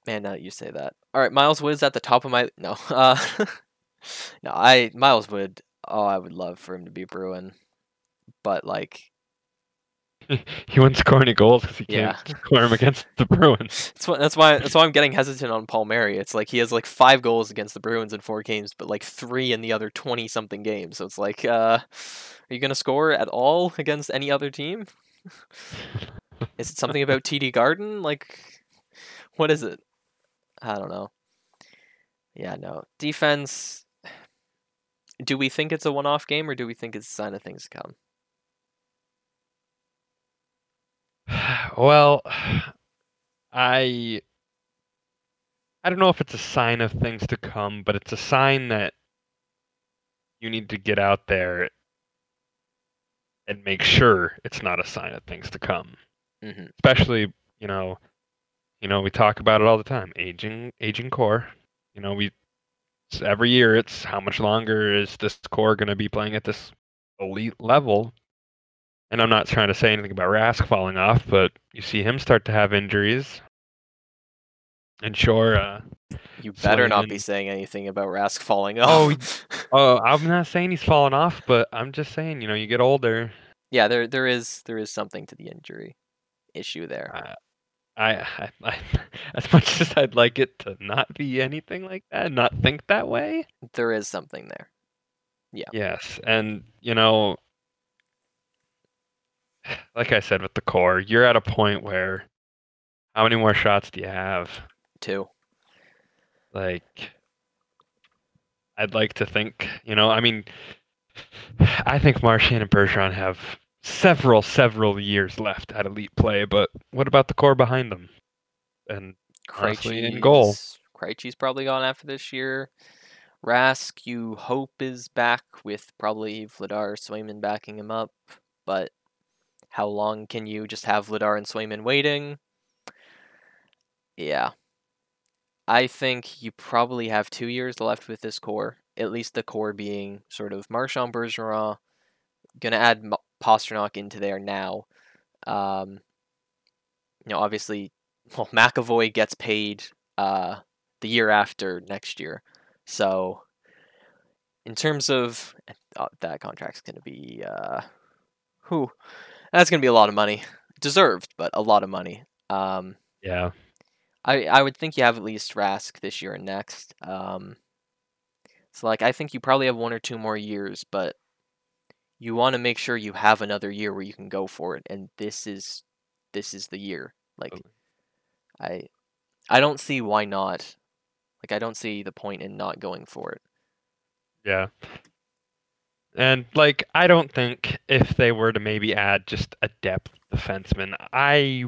S1: Man, now that you say that. All right, Miles Wood is at the top of my no. Uh, no, I Miles Wood. Oh, I would love for him to be Bruin, but like,
S2: he wouldn't score any goals because he
S1: Yeah.
S2: can't score him against the Bruins.
S1: that's why that's why that's why I'm getting hesitant on Palmieri. It's like he has like five goals against the Bruins in four games, but like three in the other twenty something games. So it's like, uh, are you gonna score at all against any other team? Is it something about TD Garden? Like, what is it? I don't know. Yeah, no. Defense. Do we think it's a one off game or do we think it's a sign of things to come?
S2: Well, I I don't know if it's a sign of things to come, but it's a sign that you need to get out there and make sure it's not a sign of things to come.
S1: hmm
S2: Especially, you know, you know, we talk about it all the time. Aging aging core. You know, we every year it's how much longer is this core going to be playing at this elite level? And I'm not trying to say anything about Rask falling off, but you see him start to have injuries. And sure, uh,
S1: You better not be saying anything about Rask falling
S2: Oh,
S1: off.
S2: Oh, I'm not saying he's falling off, but I'm just saying, you know, you get older.
S1: yeah, there there is there is something to the injury issue there.
S2: I, I, I, I, as much as I'd like it to not be anything like that, not think that way.
S1: There is something there. Yeah.
S2: Yes, and you know, like I said with the core, you're at a point where how many more shots do you have?
S1: Two.
S2: Like, I'd like to think, you know, I mean, I think Marchand and Bergeron have several, several years left at elite play, but what about the core behind them? And Honestly, in goal.
S1: Krejci's probably gone after this year. Rask, you hope is back with probably Vladar Swayman backing him up, but how long can you just have Vladar and Swayman waiting? Yeah. I think you probably have two years left with this core. At least the core being sort of Marchand Bergeron. Gonna add M- Pastrnak into there now. Um, you know, obviously, well, McAvoy gets paid uh, the year after next year. So, in terms of uh, that contract's going to be, uh, who, that's going to be a lot of money, deserved, but a lot of money. Um,
S2: yeah,
S1: I I would think you have at least Rask this year and next. Um, so like I think you probably have one or two more years, but you want to make sure you have another year where you can go for it, and this is this is the year. Like
S2: Totally.
S1: I I don't see why not. Like I don't see the point in not going for it.
S2: yeah. And like, I don't think if they were to maybe add just a depth defenseman, I,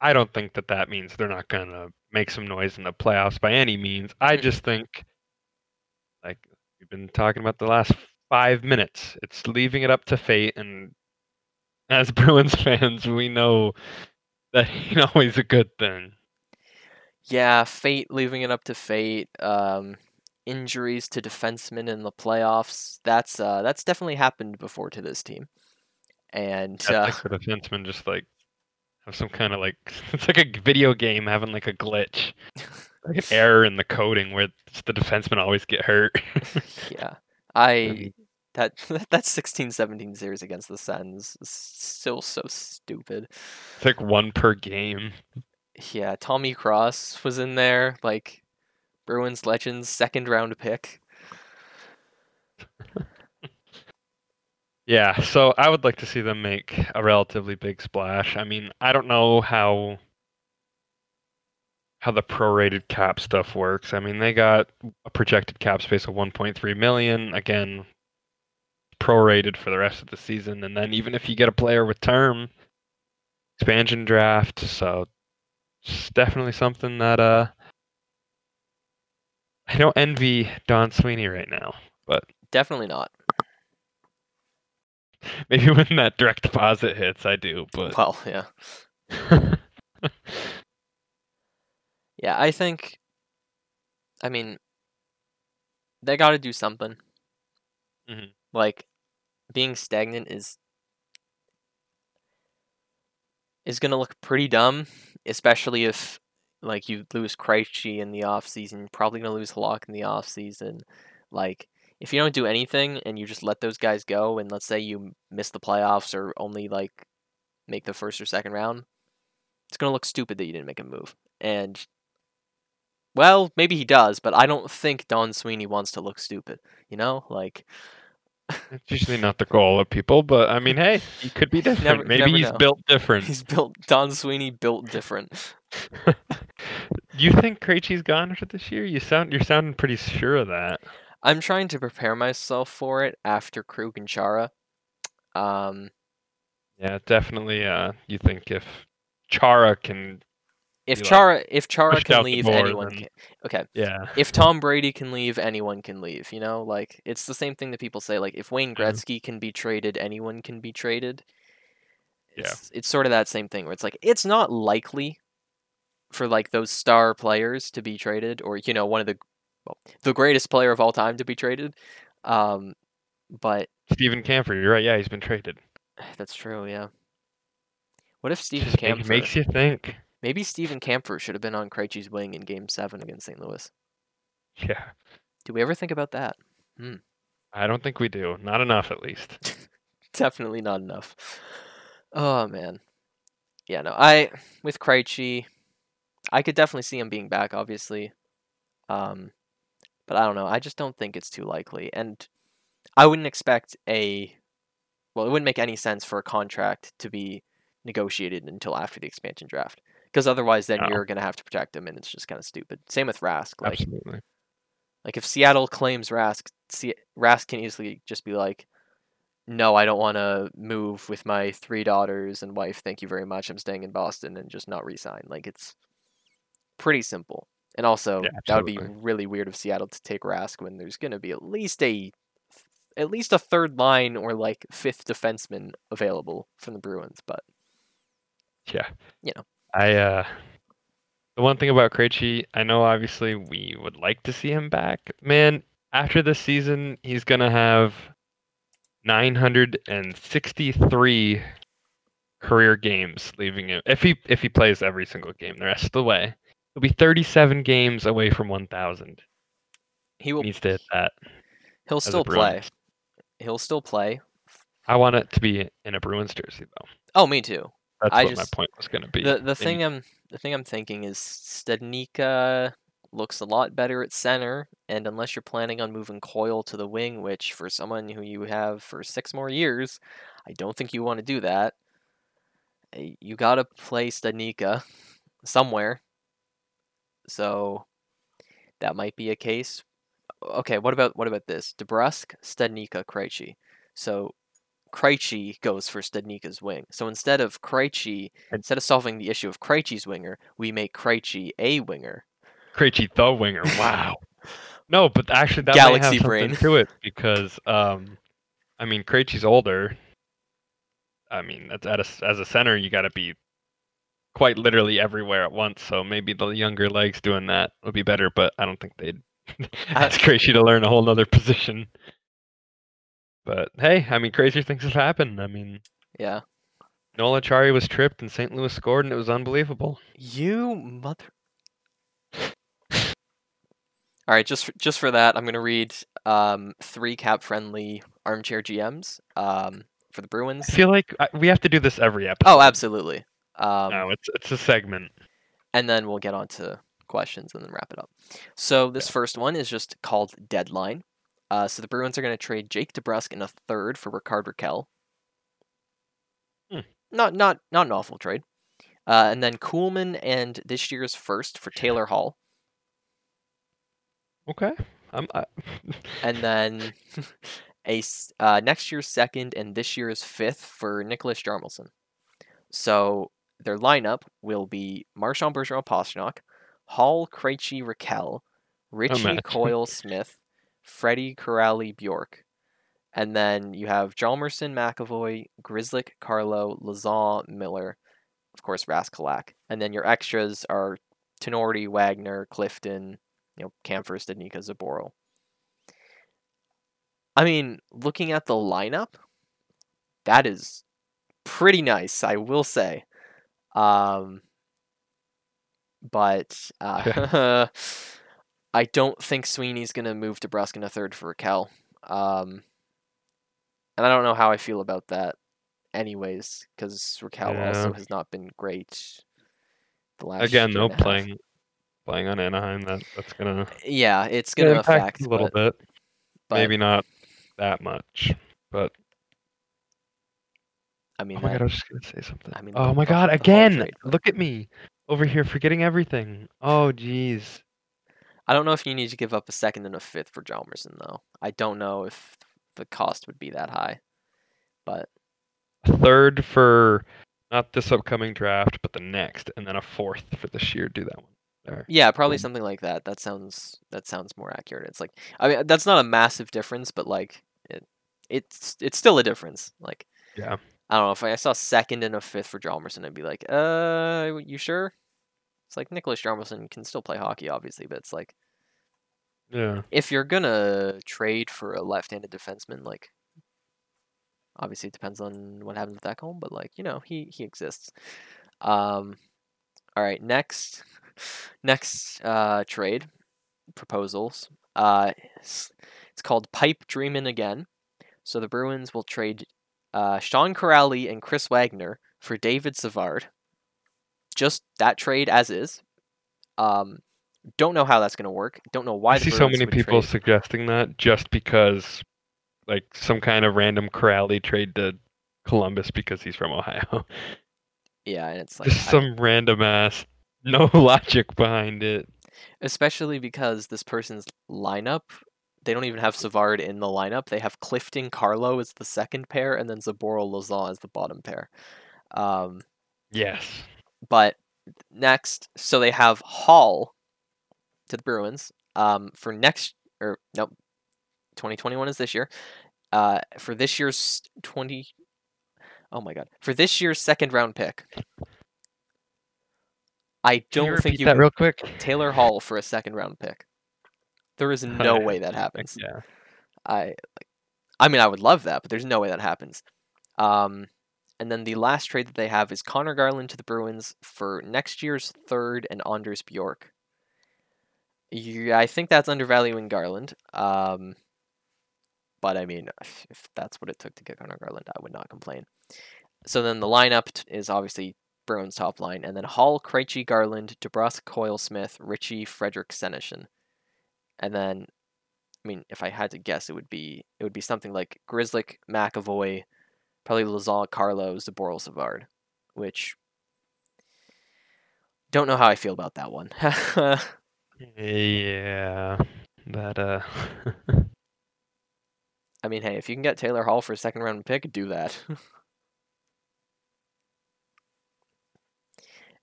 S2: I don't think that that means they're not gonna make some noise in the playoffs by any means. I
S1: Mhm.
S2: just think, like we've been talking about the last five minutes, it's leaving it up to fate. And as Bruins fans, we know that ain't always a good thing.
S1: Yeah, fate leaving it up to fate. Um, injuries to defensemen in the playoffs. That's uh that's definitely happened before to this team. And uh,
S2: think the defenseman just like have some kind of like it's like a video game having like a glitch, like an error in the coding where the defensemen always get hurt.
S1: yeah, I that that 16-17 series against the Sens is still so stupid.
S2: it's like one per game.
S1: Yeah, Tommy Cross was in there, like Bruins Legends second round pick.
S2: Yeah, so I would like to see them make a relatively big splash. I mean, I don't know how how the prorated cap stuff works. I mean, they got a projected cap space of 1.3 million. Again, prorated for the rest of the season, and then even if you get a player with term, expansion draft. So it's definitely something that uh I don't envy Don Sweeney right now.
S1: But definitely not.
S2: Maybe when that direct deposit hits, I do. But
S1: Well, yeah. Yeah, I think I mean they got to do something.
S2: Mhm.
S1: Like being stagnant is is to look pretty dumb, especially if like you lose Krejci in the off season, you're probably to lose Halak in the off season. Like if you don't do anything and you just let those guys go and let's say you miss the playoffs or only like make the first or second round, it's to look stupid that you didn't make a move. And well, maybe he does, but I don't think Don Sweeney wants to look stupid. You know, like
S2: it's usually not the goal of people. But I mean, hey, he could be different.
S1: Never-
S2: Maybe
S1: never
S2: he's
S1: know.
S2: built different.
S1: he's built. Don Sweeney built different.
S2: you think Krejci's gone for this year? You sound you're sounding pretty sure of that.
S1: I'm trying to prepare myself for it after Krug and Chara. Um,
S2: Yeah, definitely. Uh, you think if Chara can,
S1: if
S2: like,
S1: Chara, if Chara can leave, anyone
S2: then-
S1: can. Okay,
S2: yeah,
S1: if Tom Brady can leave, anyone can leave. You know, like it's the same thing that people say. Like if Wayne
S2: Mhm.
S1: Gretzky can be traded, anyone can be traded.
S2: Yeah.
S1: It's, it's sort of that same thing where it's like it's not likely for like those star players to be traded, or you know, one of the well, the greatest player of all time to be traded. Um, but
S2: Steven Kampfer. You're right. Yeah, he's been traded.
S1: that's true. Yeah. What if
S2: Steven
S1: Kampfer?
S2: makes you think.
S1: Maybe Steven Kampfer should have been on Krejci's wing in Game Seven against St. Louis.
S2: Yeah.
S1: Do we ever think about that?
S2: I don't think we do. Not enough, at least.
S1: Definitely not enough. Oh man. Yeah, no. I with Krejci, I could definitely see him being back, obviously. Um, but I don't know. I just don't think it's too likely, and I wouldn't expect a. Well, it wouldn't make any sense for a contract to be negotiated until after the expansion draft, because otherwise, then
S2: No.
S1: you're gonna have to protect him, and it's just kind of stupid. Same with Rask. Like,
S2: Absolutely.
S1: like if Seattle claims Rask, Se- Rask can easily just be like, "No, I don't want to move with my three daughters and wife. Thank you very much. I'm staying in Boston," and just not resign. Like it's pretty simple. And also,
S2: Yeah,
S1: that would be really weird of Seattle to take Rask when there's going to be at least a at least a third line or like fifth defenseman available from the Bruins. But
S2: Yeah.
S1: You know.
S2: I uh the one thing about Krejci, I know obviously we would like to see him back. Man, after this season, he's gonna have 963 career games leaving him. If he if he plays every single game the rest of the way, he'll be 37 games away from 1,000.
S1: he will
S2: Needs to hit that.
S1: he'll still play. He'll still play.
S2: I want it to be in a Bruins jersey though.
S1: Oh, me too.
S2: That's
S1: I
S2: what
S1: just-
S2: my point was gonna be.
S1: The the thing I'm the thing I'm thinking is Studnicka looks a lot better at center, and unless you're planning on moving Coyle to the wing, which for someone who you have for six more years, I don't think you want to do that. eh, You gotta play Studnicka somewhere. So that might be a case. Okay, what about what about this? DeBrusk, Studnicka, Krejci. So Krejci goes for Studnicka's wing. So instead of Krejci, instead of solving the issue of Krejci's winger, we make Krejci a winger.
S2: Krejci the winger. Wow. no, but actually that
S1: Galaxy
S2: have
S1: brain.
S2: something to it because um, I mean Krejci's older. I mean, that's at a, as a center, you got to be quite literally everywhere at once. So maybe the younger legs doing that would be better, but I don't think they'd ask Krejci to learn a whole nother position. But hey, I mean, crazier things have happened. I mean,
S1: Yeah.
S2: Noel Acciari was tripped and St. Louis scored, and it was unbelievable.
S1: You mother. All right, just for, just for that, I'm gonna read um, three cap friendly armchair GMs um, for the Bruins.
S2: I feel like we have to do this every episode.
S1: Oh, absolutely. Um,
S2: No, it's it's a segment.
S1: and then we'll get on to questions and then wrap it up. So this first one is just called deadline. Uh, so the Bruins are going to trade Jake DeBrusk in a third for Rickard Rakell.
S2: Hmm.
S1: Not not not an awful trade. Uh, and then Kuhlman and this year's first for Taylor Hall,
S2: Okay. I'm. I,
S1: and then a uh, next year's second and this year's fifth for Nicholas Jarmelson. So their lineup will be Marchand Bergeron Pastrnak, Hall Krejci Rakell,
S2: Ritchie.
S1: Coyle Smith, Freddie Kuraly Bjork. And then you have Jalmerson, McAvoy, Grzelcyk, Carlo, Lauzon, Miller, of course, Raskalak. And then your extras are Tenorti, Wagner, Clifton, you know, Kampfer, Studnicka, Zaboro. I mean, looking at the lineup, that is pretty nice, I will say. Um, but uh, I don't think Sweeney's gonna move to Brusque in a third for Rakell. Um, and I don't know how I feel about that, anyways, because Rakell also has not been great. The last
S2: again,
S1: year
S2: though,
S1: and half.
S2: playing playing on Anaheim, that that's gonna
S1: Yeah, it's gonna affect
S2: a little
S1: but,
S2: bit.
S1: but,
S2: Maybe not that much, but
S1: I mean,
S2: oh my
S1: that-
S2: god, I was just gonna say something.
S1: I mean,
S2: oh my god, again! Look at me over here forgetting everything. Oh jeez.
S1: I don't know if you need to give up a second and a fifth for Jalmerson though. I don't know if the cost would be that high, but
S2: A third for not this upcoming draft, but the next, and then a fourth for this year. Do that one there.
S1: yeah, probably something like that. That sounds that sounds more accurate. It's like I mean that's not a massive difference, but like it it's it's still a difference. Like
S2: Yeah.
S1: I don't know if I saw second and a fifth for Jalmerson, I'd be like, uh, you sure? It's like Nicholas Jalmerson can still play hockey, obviously, but it's like
S2: Yeah.
S1: if you're gonna trade for a left-handed defenseman, like obviously it depends on what happens with that home, but like you know he he exists. Um, all right, next next uh, trade, proposals. Uh, it's, it's called Pipe Dreamin' Again. So the Bruins will trade uh, Sean Kuraly and Chris Wagner for David Savard. Just that trade as is. Um, don't know how that's going to work. Don't know why.
S2: I see so many people
S1: trade-
S2: suggesting that just because, like, some kind of random Kuraly trade to Columbus because he's from Ohio.
S1: Yeah, and it's like
S2: just
S1: I-
S2: some random ass, no logic behind it.
S1: especially because this person's lineup, they don't even have Savard in the lineup. They have Clifton Carlo as the second pair, and then Zboril Lauzon as the bottom pair. Um,
S2: Yes.
S1: But next, so they have Hall to the Bruins um, for next or nope, 2021 is this year. Uh, for this year's 20. Oh my god! For this year's second round pick, I don't
S2: you
S1: think you
S2: that real quick.
S1: Taylor Hall for a second round pick. There is no way that happens.
S2: Yeah.
S1: I I mean, I would love that, but there's no way that happens. Um, and then the last trade that they have is Conor Garland to the Bruins for next year's third and Anders Bjork. Yeah, I think that's undervaluing Garland. Um, but I mean, if that's what it took to get Conor Garland, I would not complain. So then the lineup is obviously Bruins top line, and then Hall, Krejci, Garland, DeBrusk, Coyle Smith, Ritchie, Frederic Senyshyn, and then I mean, if I had to guess, it would be it would be something like Grzelcyk, McAvoy, probably Lazar, Carlos, Zboril, Savard, which don't know how I feel about that one.
S2: Yeah. That uh.
S1: I mean, hey, if you can get Taylor Hall for a second round pick, do that.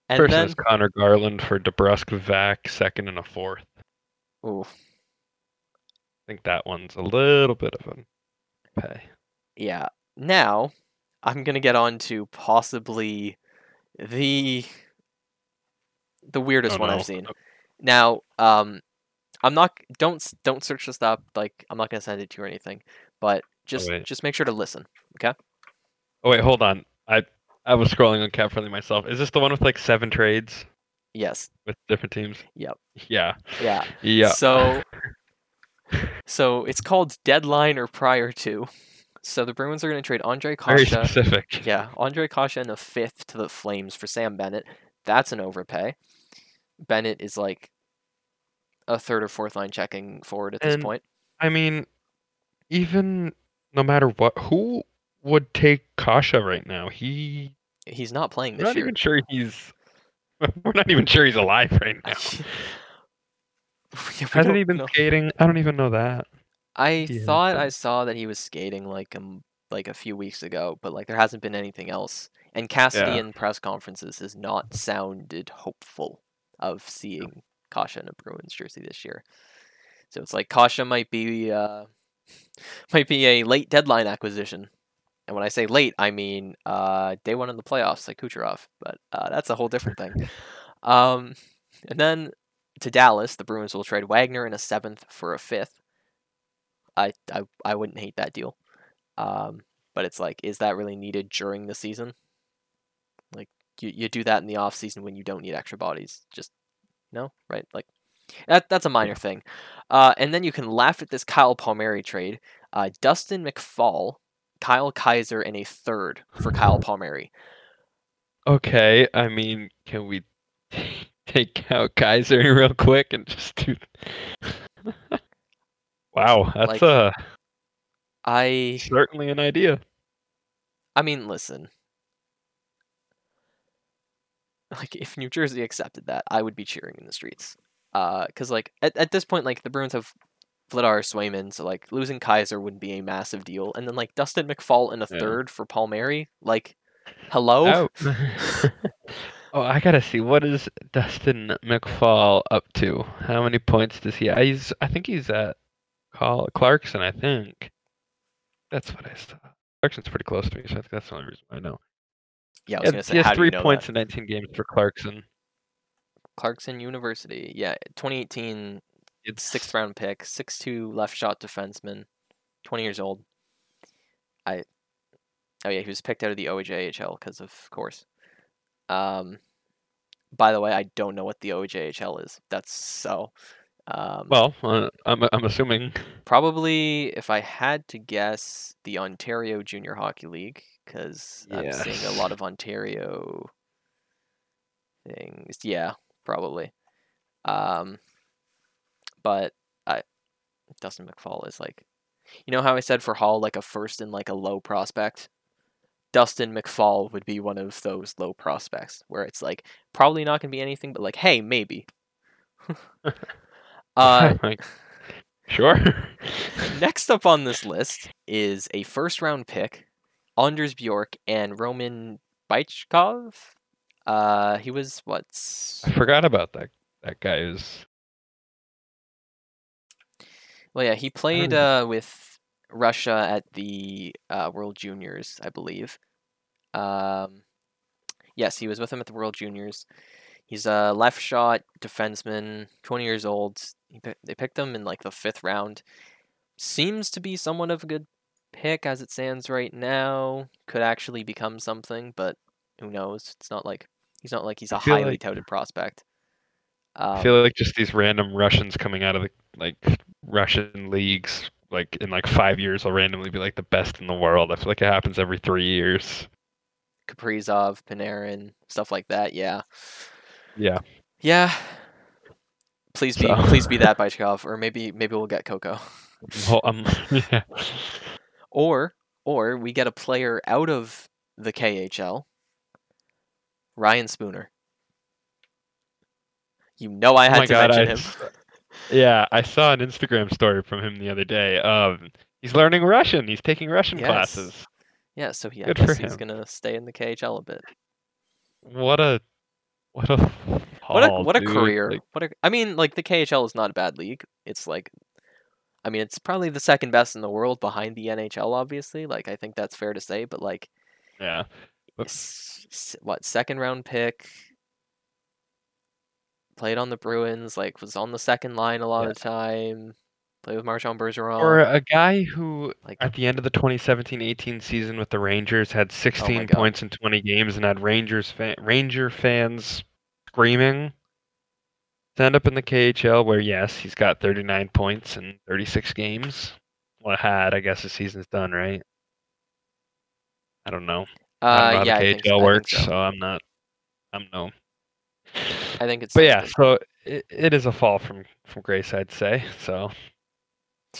S1: and
S2: First
S1: then,
S2: is Conor Garland for DeBrusk, Vac, second and a fourth.
S1: ooh,
S2: I think that one's a little bit of a pay.
S1: yeah. Now, I'm gonna get on to possibly the the weirdest
S2: Oh,
S1: one
S2: no.
S1: I've seen. Now, um, I'm not don't don't search this up. Like I'm not gonna send it to you or anything, but just
S2: wait.
S1: just make sure to listen. Okay.
S2: Oh wait, hold on. I I was scrolling on Cap Friendly myself. Is this the one with like seven trades
S1: Yes.
S2: with different teams?
S1: Yep.
S2: Yeah.
S1: Yeah.
S2: Yeah.
S1: So so it's called deadline or prior to. So the Bruins are gonna trade Andre
S2: very
S1: Kase.
S2: specific.
S1: Yeah, Andre Kase and a fifth to the Flames for Sam Bennett. That's an overpay. Bennett is like a third or fourth line checking forward at this
S2: And
S1: point.
S2: I mean, even no matter what, who would take Kase right now? He.
S1: He's not playing this
S2: not
S1: year.
S2: even sure he's. We're not even sure he's alive right now.
S1: Yeah, we
S2: Hasn't
S1: don't
S2: he been
S1: know.
S2: skating? I don't even know that.
S1: I
S2: Yeah,
S1: thought I saw that he was skating like um like a few weeks ago, but like there hasn't been anything else. And Cassidy
S2: Yeah.
S1: in press conferences has not sounded hopeful of seeing Kase in a Bruins jersey this year. So it's like Kase might be uh might be a late deadline acquisition. And when I say late, I mean uh day one in the playoffs like Kucherov, but uh, that's a whole different thing. um and then to Dallas, the Bruins will trade Wagner in a seventh for a fifth. I I, I wouldn't hate that deal. Um, but it's like, is that really needed during the season? Like you, you do that in the off season when you don't need extra bodies. Just no, right? Like that that's a minor thing. Uh, and then you can laugh at this Kyle Palmieri trade. Uh, Dustyn McFaul, Kyle Keyser, and a third for Kyle Palmieri.
S2: Okay, I mean, can we take out Keyser real quick and just do? wow, that's
S1: Like-
S2: uh
S1: I
S2: certainly an idea.
S1: I mean, listen. Like, if New Jersey accepted that, I would be cheering in the streets. Uh, cause like at, at this point, like the Bruins have Vladar Swayman, so like losing Keyser wouldn't be a massive deal, and then like Dustyn McFaul in a
S2: Yeah.
S1: third for Palmieri, like, hello.
S2: Oh. oh, I gotta see. What is Dustyn McFaul up to? How many points does he? I- He's. I think he's at Call Clarkson. I think. That's what I saw. Clarkson's pretty close to me, so I think that's the only reason I know.
S1: Yeah, I was
S2: Yeah,
S1: gonna say,
S2: he has three
S1: you know
S2: points
S1: that?
S2: in 19 games for Clarkson.
S1: Clarkson University, yeah, 2018
S2: It's
S1: sixth round pick, six two left shot defenseman, 20 years old. I oh yeah, he was picked out of the OHAHL because of course. Um, by the way, I don't know what the OHAHL is. That's so. Um,
S2: Well, uh, I'm I'm assuming.
S1: probably if I had to guess, the Ontario Junior Hockey League, because I'm seeing a lot of Ontario things. Yeah, probably. Um, but I Dustyn McFaul is like, you know how I said for Hall like a first and like a low prospect. Dustyn McFaul would be one of those low prospects where it's like probably not gonna be anything, but like hey maybe. uh,
S2: sure.
S1: next up on this list is a first round pick, Anders Bjork and Roman Bychkov. Uh, he was what's
S2: I forgot about that. That guy is.
S1: Well, yeah, he played uh, with Russia at the uh, World Juniors, I believe. Um, yes, he was with him at the World Juniors. He's a left shot defenseman, 20 years old. They picked him in like the fifth round. Seems to be somewhat of a good pick as it stands right now. Could actually become something, but who knows? It's not like he's not like he's a highly
S2: like-
S1: touted prospect.
S2: I
S1: Um,
S2: feel like just these random Russians coming out of the like Russian leagues, like in like five years, will randomly be like the best in the world. I feel like it happens every three years.
S1: Kaprizov, Panarin, stuff like that. Yeah.
S2: Yeah.
S1: Yeah. Please be
S2: So-
S1: please be that Bychkov, or maybe maybe we'll get Coco.
S2: Well, um, yeah.
S1: Or or we get a player out of the KHL. Ryan Spooner. You know I
S2: Oh
S1: had
S2: my
S1: to
S2: God,
S1: mention
S2: I
S1: him.
S2: Yeah, I saw an Instagram story from him the other day. Um, he's learning Russian. He's taking Russian
S1: Yes.
S2: classes.
S1: Yeah, so he, I
S2: Good
S1: guess he's gonna stay in the KHL a bit.
S2: What a what a
S1: What a what a
S2: dude.
S1: career.
S2: Like,
S1: What a I mean, like the KHL is not a bad league. It's like I mean, it's probably the second best in the world behind the NHL obviously. Like I think that's fair to say, but like
S2: yeah, But-
S1: s- s- what second round pick played on the Bruins, like was on the second line a lot
S2: Yeah.
S1: of the time. Played with Marchand Bergeron.
S2: for a guy who
S1: like
S2: at the end of the 2017-18 season with the Rangers had 16
S1: Oh
S2: points in 20 games and had Rangers fan, Ranger fans screaming to end up in the KHL where yes, he's got 39 points in 36 games. Well, had I guess the season's done, right? I don't know. I don't know
S1: uh
S2: how
S1: yeah,
S2: the KHL
S1: so-
S2: works,
S1: so.
S2: so I'm not. I'm no.
S1: I think it's
S2: But yeah, so it, it is a fall from from grace, I'd say. So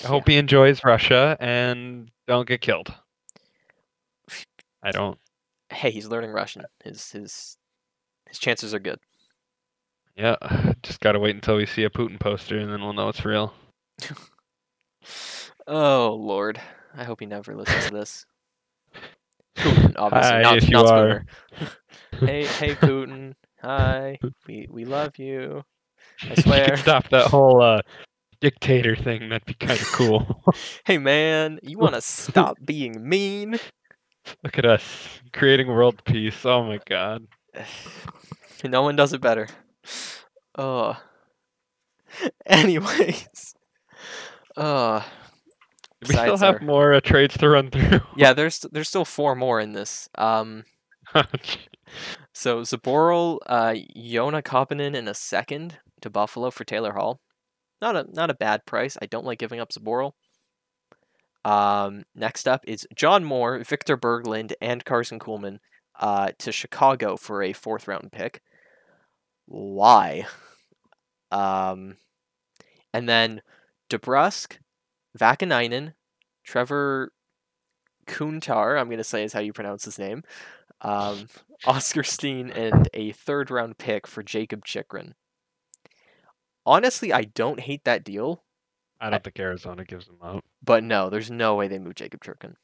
S2: I hope he enjoys Russia and don't get killed. I don't.
S1: Hey, he's learning Russian. His his his chances are good.
S2: Yeah, just gotta wait until we see a Putin poster and then we'll know it's real.
S1: Oh Lord, I hope he never listens to this. Putin, obviously,
S2: Hi,
S1: not,
S2: if you
S1: not
S2: are.
S1: Spooner. hey, hey, Putin. Hi, we we love you. I swear.
S2: stop that whole uh, dictator thing. That'd be kind of cool.
S1: Hey, man, you want to stop being mean?
S2: Look at us creating world peace. Oh my god.
S1: no one does it better. Oh. Anyways. Uh,
S2: we still have
S1: our-
S2: more uh, trades to run through?
S1: yeah, there's there's still four more in this. Um, so Zboril, uh, Joona Koppanen in a second to Buffalo for Taylor Hall. Not a not a bad price. I don't like giving up Zboril. Um, next up is John Moore, Victor Berglund, and Karson Kuhlman uh, to Chicago for a fourth round pick. Why? Um, and then DeBrusk, Vaakanainen, Trevor Kuntar, I'm going to say is how you pronounce his name, um, Oskar Steen, and a third round pick for Jakob Chychrun. Honestly, I don't hate that deal,
S2: I don't think Arizona gives them up.
S1: but no, there's no way they move Jakob Chychrun.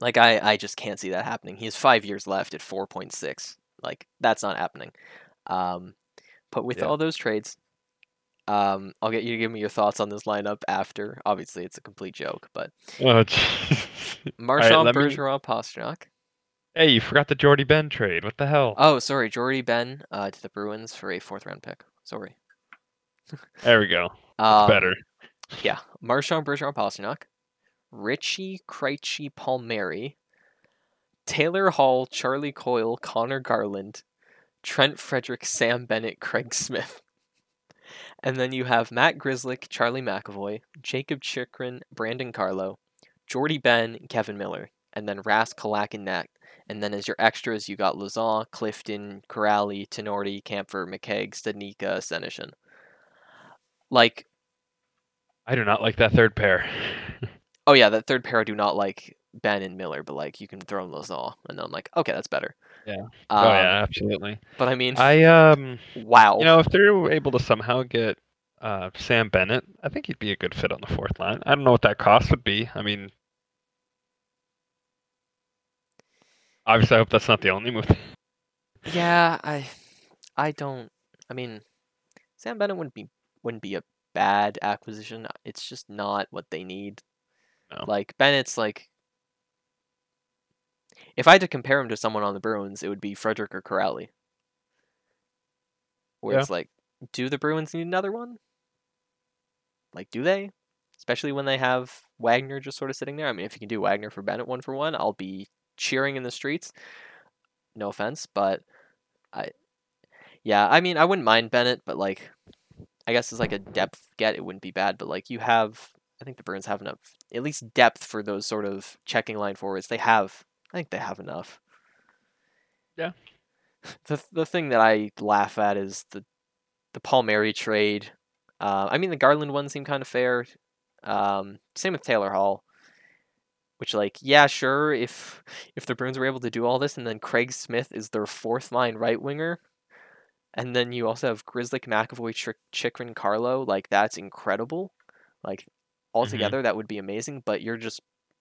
S1: Like, I, I just can't see that happening. He has five years left at 4.6. Like, that's not happening. Um, but with
S2: Yeah.
S1: all those trades, um, I'll get you to give me your thoughts on this lineup after. Obviously, it's a complete joke, but
S2: Oh, jeez.
S1: Marchand,
S2: let me-
S1: Bergeron, Pastrnak.
S2: hey, you forgot the Jordie Benn trade. What the hell?
S1: Oh, sorry, Jordie Benn uh, to the Bruins for a fourth round pick. Sorry.
S2: There we go.
S1: Um,
S2: Better.
S1: Yeah, Marchand Bergeron, Pastrnak, Ritchie, Krejci, Palmieri, Taylor Hall, Charlie Coyle, Conor Garland, Trent Frederic, Sam Bennett, Craig Smith. And then you have Matt Grzelcyk, Charlie McAvoy, Jakob Chychrun, Brandon Carlo, Jordie Benn, Kevan Miller, and then Rask, Halak, and Net. And then as your extras, you got Lauzon, Clifton, Kuraly, Tinordi, Kampfer, McKegg, Studnicka, Senyshyn. Like,
S2: I do not like that third pair.
S1: oh yeah, that third pair I do not like Benn and Miller, but like you can throw in Lauzon, and then I'm like, okay, that's better.
S2: Yeah.
S1: Um,
S2: oh yeah, absolutely.
S1: But I mean,
S2: I um,
S1: wow.
S2: you know, if they're able to somehow get uh Sam Bennett, I think he'd be a good fit on the fourth line. I don't know what that cost would be. I mean, obviously, I hope that's not the only move.
S1: Yeah, I, I don't. I mean, Sam Bennett wouldn't be wouldn't be a bad acquisition. It's just not what they need.
S2: No.
S1: Like Bennett's like. If I had to compare him to someone on the Bruins, it would be Frederic or Kuraly. Where
S2: Yeah.
S1: it's like, do the Bruins need another one? Like, do they? Especially when they have Wagner just sort of sitting there. I mean, if you can do Wagner for Bennett one for one, I'll be cheering in the streets. No offense, but I, yeah, I mean, I wouldn't mind Bennett, but like, I guess it's like a depth get. It wouldn't be bad, but like you have, I think the Bruins have enough, at least depth for those sort of checking line forwards. They have, I think they have enough.
S2: Yeah.
S1: The the thing that I laugh at is the the Palmieri trade. Uh, I mean, the Garland one seemed kind of fair. Um, same with Taylor Hall. Which, like, yeah, sure. If if the Bruins were able to do all this, and then Craig Smith is their fourth line right winger, and then you also have Grizzly, McAvoy, Chick- Chychrun, Carlo, like that's incredible. Like altogether, that would be amazing. But you're just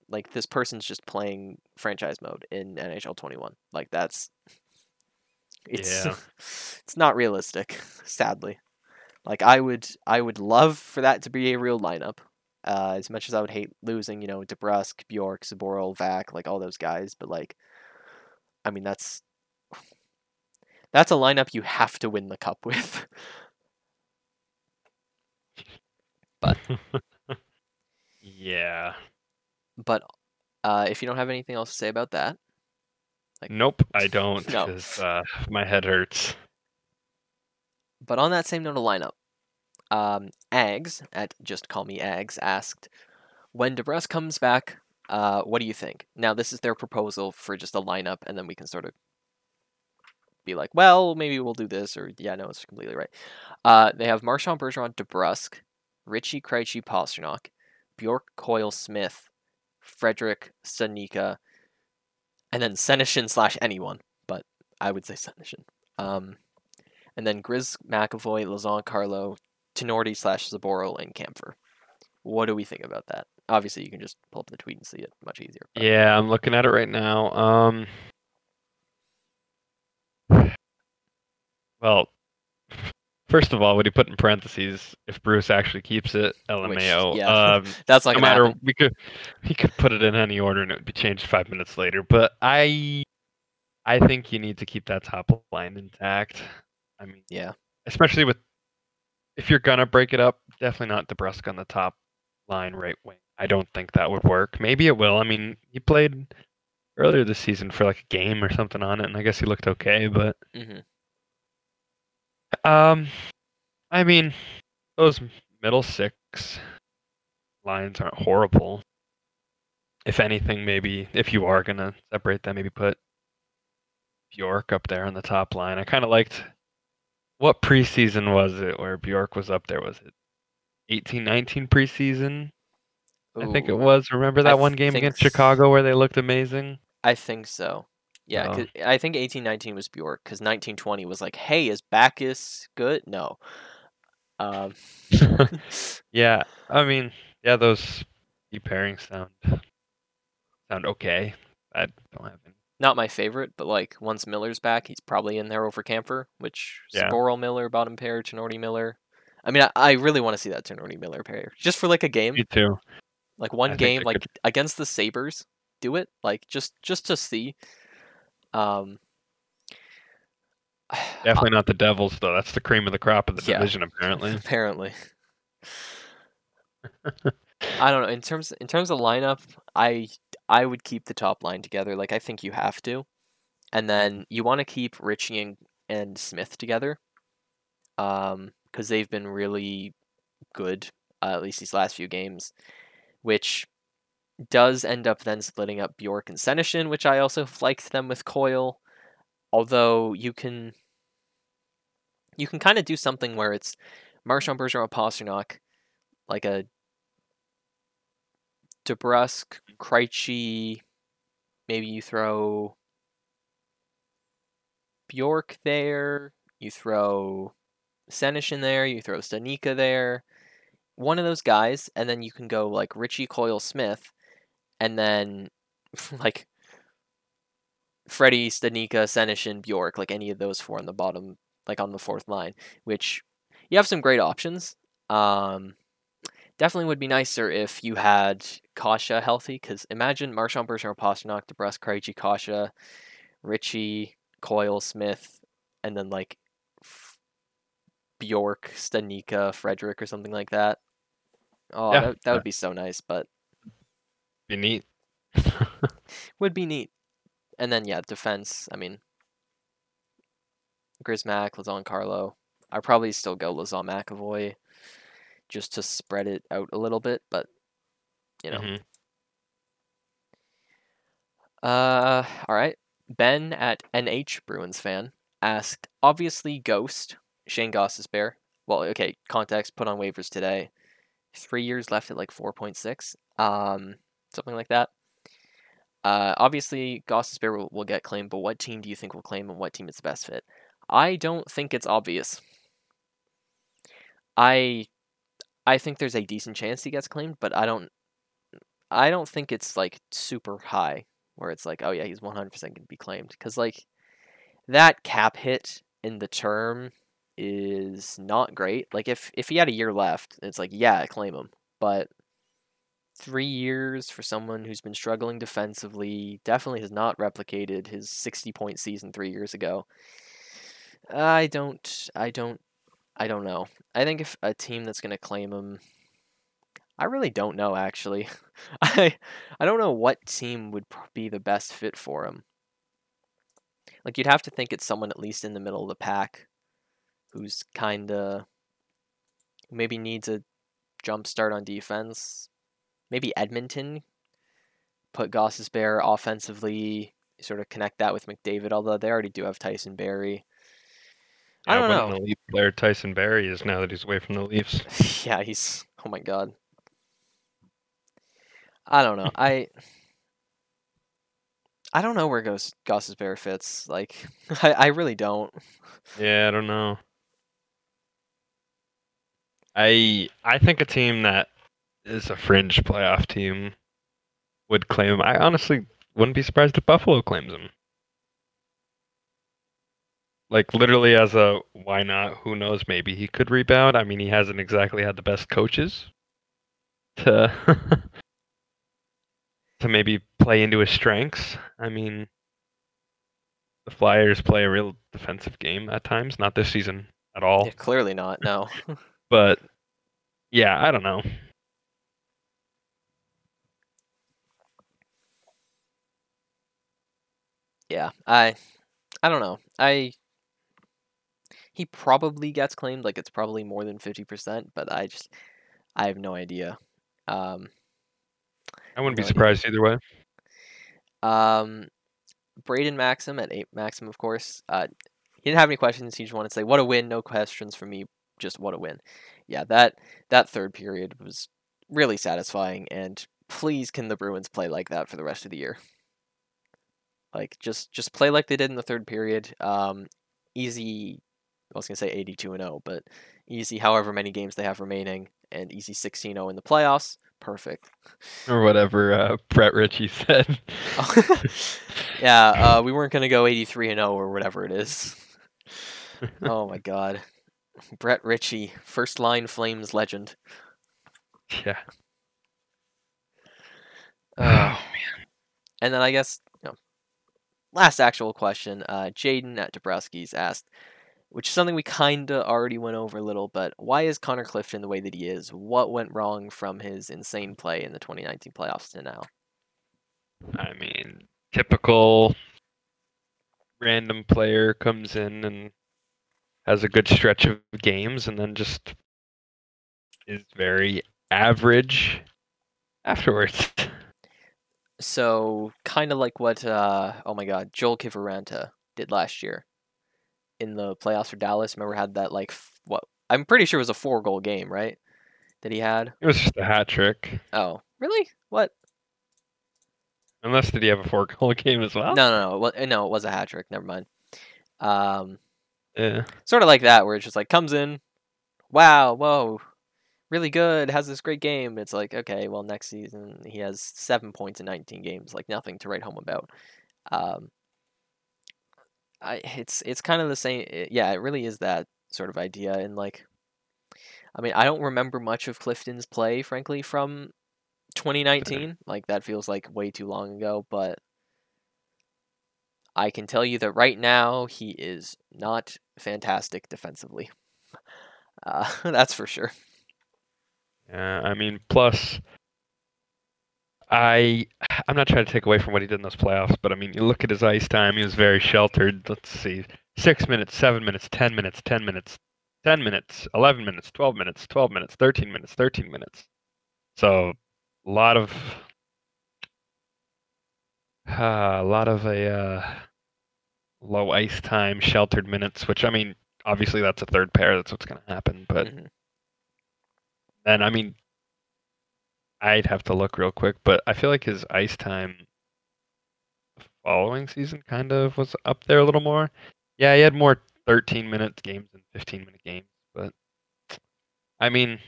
S1: like this person's just playing franchise mode in NHL 21. Like that's it's
S2: Yeah.
S1: it's not realistic, sadly. Like I would I would love for that to be a real lineup. Uh, as much as I would hate losing, you know, DeBrusk, Bjork, Zboril, Vac, like all those guys, but like, I mean, that's that's a lineup you have to win the cup with.
S2: But yeah.
S1: But uh, if you don't have anything else to say about that, Like-
S2: Nope, I don't.
S1: No.
S2: uh, my head hurts.
S1: But on that same note of lineup, um, Ags at Just Call Me Ags asked, when DeBrusk comes back, uh, what do you think? Now, this is their proposal for just a lineup, and then we can sort of be like, well, maybe we'll do this, or yeah, no, it's completely right. Uh, they have Marchand Bergeron, DeBrusk, Ritchie Krejci, Pastrnak, Bjork, Coyle, Smith, Frederic, Studnicka, and then Senyshyn slash anyone, but I would say Senyshyn. Um, and then Grizz, McAvoy, Lauzon, Carlo, Tinordi slash Zboril, and Kampfer. What do we think about that? Obviously, you can just pull up the tweet and see it much easier. but-
S2: Yeah, I'm looking at it right now. Um, well, first of all, would he put in parentheses if Bruce actually keeps it? LMAO.
S1: yeah,
S2: Um,
S1: That's not
S2: no matter
S1: happen.
S2: we could he could put it in any order and it would be changed five minutes later. But I I think you need to keep that top line intact. I mean,
S1: Yeah.
S2: especially with if you're gonna break it up, definitely not DeBrusk on the top line right wing. I don't think that would work. Maybe it will. I mean, he played earlier this season for like a game or something on it, and I guess he looked okay. But
S1: hmm
S2: um, I mean, those middle six lines aren't horrible. If anything, maybe if you are gonna separate them, maybe put Bjork up there on the top line. I kind of liked what preseason was it where Bjork was up there? Was it 18, 19 preseason? I think it was. Remember
S1: I
S2: that one game against
S1: s-
S2: Chicago where they looked amazing?
S1: I think so. Yeah,
S2: Oh.
S1: I think eighteen nineteen was Bjork because nineteen twenty was like, hey, is Backes good? No. Um,
S2: yeah, I mean, yeah, those key pairings sound sound okay. I don't have any.
S1: not my favorite, but like once Miller's back, he's probably in there over Kampfer, which
S2: Yeah.
S1: Zboril Miller, bottom pair, Tinordi Miller. I mean, I, I really want to see that Tinordi Miller pair just for like a game,
S2: Me too.
S1: like one
S2: I
S1: game, like
S2: could-
S1: against the Sabres. Do it, like just just to see. Um,
S2: Definitely not the Devils though. That's the cream of the crop of the
S1: Yeah.
S2: division apparently.
S1: apparently. I don't know. In terms in terms of lineup, I I would keep the top line together. Like I think you have to, and then you want to keep Ritchie and, and Smith together. Um, because they've been really good, uh, at least these last few games, which does end up then splitting up Bjork and Senyshyn, which I also liked them with Coyle. Although you can you can kind of do something where it's Marchand Bergeron Pastrnak, like a DeBrusk, Krejci, maybe you throw Bjork there, you throw Senyshyn there, you throw Studnicka there, one of those guys, and then you can go like Ritchie Coyle Smith, and then like Freddie, Studnicka, Senyshyn, Bjork, like any of those four on the bottom, like on the fourth line, which you have some great options. Um, definitely would be nicer if you had Kase healthy, because imagine Marchand Bergeron, Pastrnak, DeBrusk, Krejci, Kase, Ritchie, Coyle, Smith, and then like Bjork, Studnicka, Frederick, or something like that. Oh,
S2: Yeah,
S1: that, that would be so nice, but
S2: Be neat.
S1: would be neat. And then yeah, defense. I mean, Grismack, Lauzon Carlo. I'd probably still go Lauzon McAvoy, just to spread it out a little bit. But you know,
S2: Mhm.
S1: uh, all right. Ben at NH Bruins fan asked, obviously Ghost Shayne Gostisbehere. Well, okay, context put on waivers today. Three years left at like four point six, um, something like that. Uh, obviously, Gostisbehere will, will get claimed, but what team do you think will claim and what team is the best fit? I don't think it's obvious. I I think there's a decent chance he gets claimed, but I don't I don't think it's like super high where it's like, oh yeah, he's 100% going to be claimed cuz like that cap hit in the term is not great. Like if if he had a year left, it's like, yeah, claim him. But 3 years for someone who's been struggling defensively definitely has not replicated his 60 point season 3 years ago. I don't I don't I don't know. I think if a team that's going to claim him I really don't know actually. I I don't know what team would be the best fit for him. Like you'd have to think it's someone at least in the middle of the pack who's kind of maybe needs a jump start on defense. Maybe Edmonton put Gostisbehere offensively, sort of connect that with McDavid, although they already do have Tyson Barrie. I don't know.
S2: an elite player Tyson Barrie is now that he's away from the Leafs.
S1: yeah, he's oh my god. I don't know. I I don't know where Goss Gostisbehere fits. Like I, I really don't.
S2: Yeah, I don't know. I I think a team that is a fringe playoff team would claim him. I honestly wouldn't be surprised if Buffalo claims him. Like literally as a why not? Who knows? Maybe he could rebound. I mean, he hasn't exactly had the best coaches to to maybe play into his strengths. I mean, the Flyers play a real defensive game at times. Not this season at all.
S1: Yeah, clearly not. No.
S2: But yeah, I don't know.
S1: Yeah. I I don't know. I he probably gets claimed like it's probably more than 50%, but I just I have no idea. Um
S2: I wouldn't be
S1: No idea.
S2: surprised either way.
S1: Um, Braden Maxim at eight Maxim, of course. Uh, he didn't have any questions. He just wanted to say, "What a win!" No questions from me. Just what a win. Yeah, that that third period was really satisfying. And please, can the Bruins play like that for the rest of the year? Like just just play like they did in the third period. Um, easy. I was gonna say eighty-two and zero, but easy. However many games they have remaining, and easy 16-0 in the playoffs. Perfect.
S2: Or whatever uh, Brett Ritchie said.
S1: yeah, uh, we weren't gonna go 83 and 0 or whatever it is. oh my god, Brett Ritchie, first line Flames legend.
S2: yeah.
S1: Uh, oh man. and then I guess last actual question. Uh, Jaden at Dabrowski's asked, which is something we kinda already went over a little, but why is Connor Clifton the way that he is? What went wrong from his insane play in the 2019 playoffs to now?
S2: I mean, typical random player comes in and has a good stretch of games and then just is very average afterwards.
S1: So kind of like what uh oh my god, Joel Kiviranta did last year in the playoffs for Dallas. Remember had that like f- what I'm pretty sure it was a four goal game, right? That he had.
S2: It was just a hat trick.
S1: Oh, really? What?
S2: Unless did he have a four goal game as well?
S1: No, no, no. Well, no, it was a hat trick. Never mind. Um,
S2: Yeah.
S1: sort of like that, where it's just like comes in, wow, whoa, really good, has this great game. It's like okay, well next season he has seven points in 19 games, like nothing to write home about. Um, I it's it's kind of the same. it- yeah, it really is that sort of idea, and like, I mean, I don't remember much of Clifton's play, frankly, from 2019. Like that feels like way too long ago, but. I can tell you that right now he is not fantastic defensively. Uh, that's for sure.
S2: Yeah, I mean, plus, I I'm not trying to take away from what he did in those playoffs, but I mean, you look at his ice time; he was very sheltered. Let's see, six minutes, seven minutes, ten minutes, ten minutes, ten minutes, eleven minutes, twelve minutes, twelve minutes, thirteen minutes, thirteen minutes. So, a lot of uh, a lot of a uh, low ice time, sheltered minutes. Which I mean, obviously that's a third pair. That's what's going to happen, but.
S1: Mhm.
S2: And I mean, I'd have to look real quick, but I feel like his ice time following season kind of was up there a little more. Yeah, he had more 13 minute games than 15 minute games, but I mean,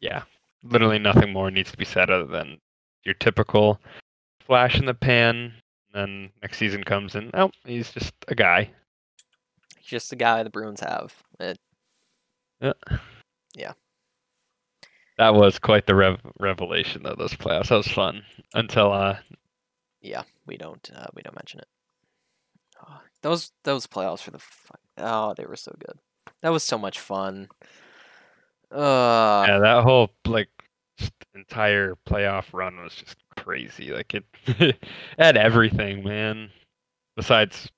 S2: yeah, literally nothing more needs to be said other than your typical flash in the pan. And then next season comes and oh, he's just a guy.
S1: He's just a guy the Bruins have. It,
S2: That was quite the rev- revelation though. Those playoffs, that was fun until uh,
S1: yeah, we don't uh, we don't mention it. Oh, those those playoffs for the oh they were so good. That was so much fun. Uh,
S2: yeah, that whole like entire playoff run was just crazy. Like it, it had everything, man. Besides,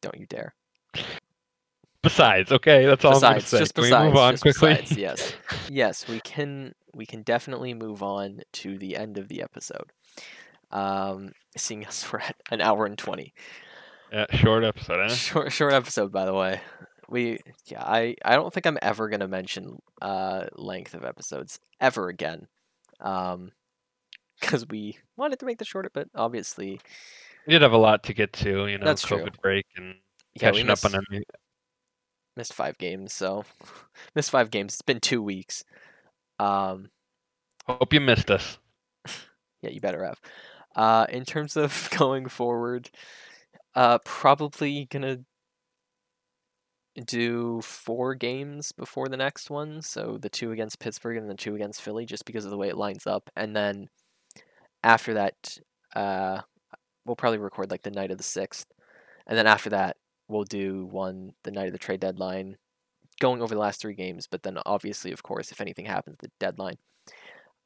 S1: don't you dare.
S2: Besides, okay, that's all I'm
S1: Besides, just
S2: Can
S1: besides,
S2: we move on quickly?
S1: besides, yes, yes, we can we can definitely move on to the end of the episode. Um, seeing as we're at an hour and twenty.
S2: yeah, short episode, eh?
S1: Short short episode, by the way. We yeah, I I don't think I'm ever gonna mention uh length of episodes ever again, um, because we wanted to make this shorter, but obviously
S2: We did have a lot to get to, you know,
S1: That's
S2: COVID
S1: true.
S2: break and
S1: yeah
S2: catching
S1: missed,
S2: up on.
S1: Missed five games, so missed five games. It's been two weeks. Um,
S2: Hope you missed us.
S1: yeah, you better have. Uh, in terms of going forward, uh, probably gonna do four games before the next one. So the two against Pittsburgh and the two against Philly, just because of the way it lines up. And then after that, uh, we'll probably record like the night of the sixth, and then after that, we'll do one the night of the trade deadline, going over the last three games. But then obviously, of course, if anything happens at the deadline,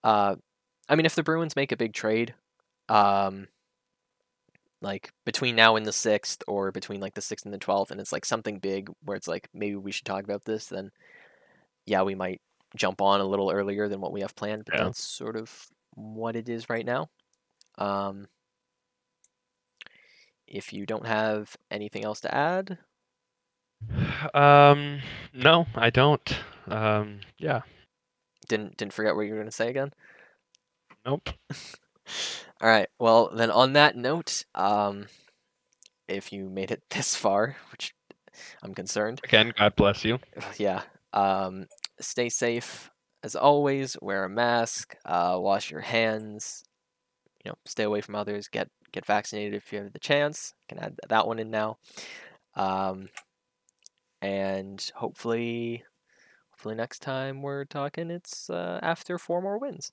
S1: uh, I mean, if the Bruins make a big trade, um, like between now and the sixth, or between like the sixth and the twelfth, and it's like something big where it's like maybe we should talk about this, then yeah, we might jump on a little earlier than what we have planned. But
S2: Yeah.
S1: that's sort of what it is right now. Um, if you don't have anything else to add,
S2: Um, no, I don't. Um, yeah,
S1: didn't didn't forget what you were gonna say again.
S2: nope.
S1: All right. Well, then on that note, um, if you made it this far, which I'm concerned,
S2: Again, God bless you.
S1: yeah. Um, stay safe as always. Wear a mask. Uh, wash your hands. You know, stay away from others. Get get vaccinated if you have the chance. Can add that one in now. Um, and hopefully, hopefully next time we're talking, it's uh, after four more wins.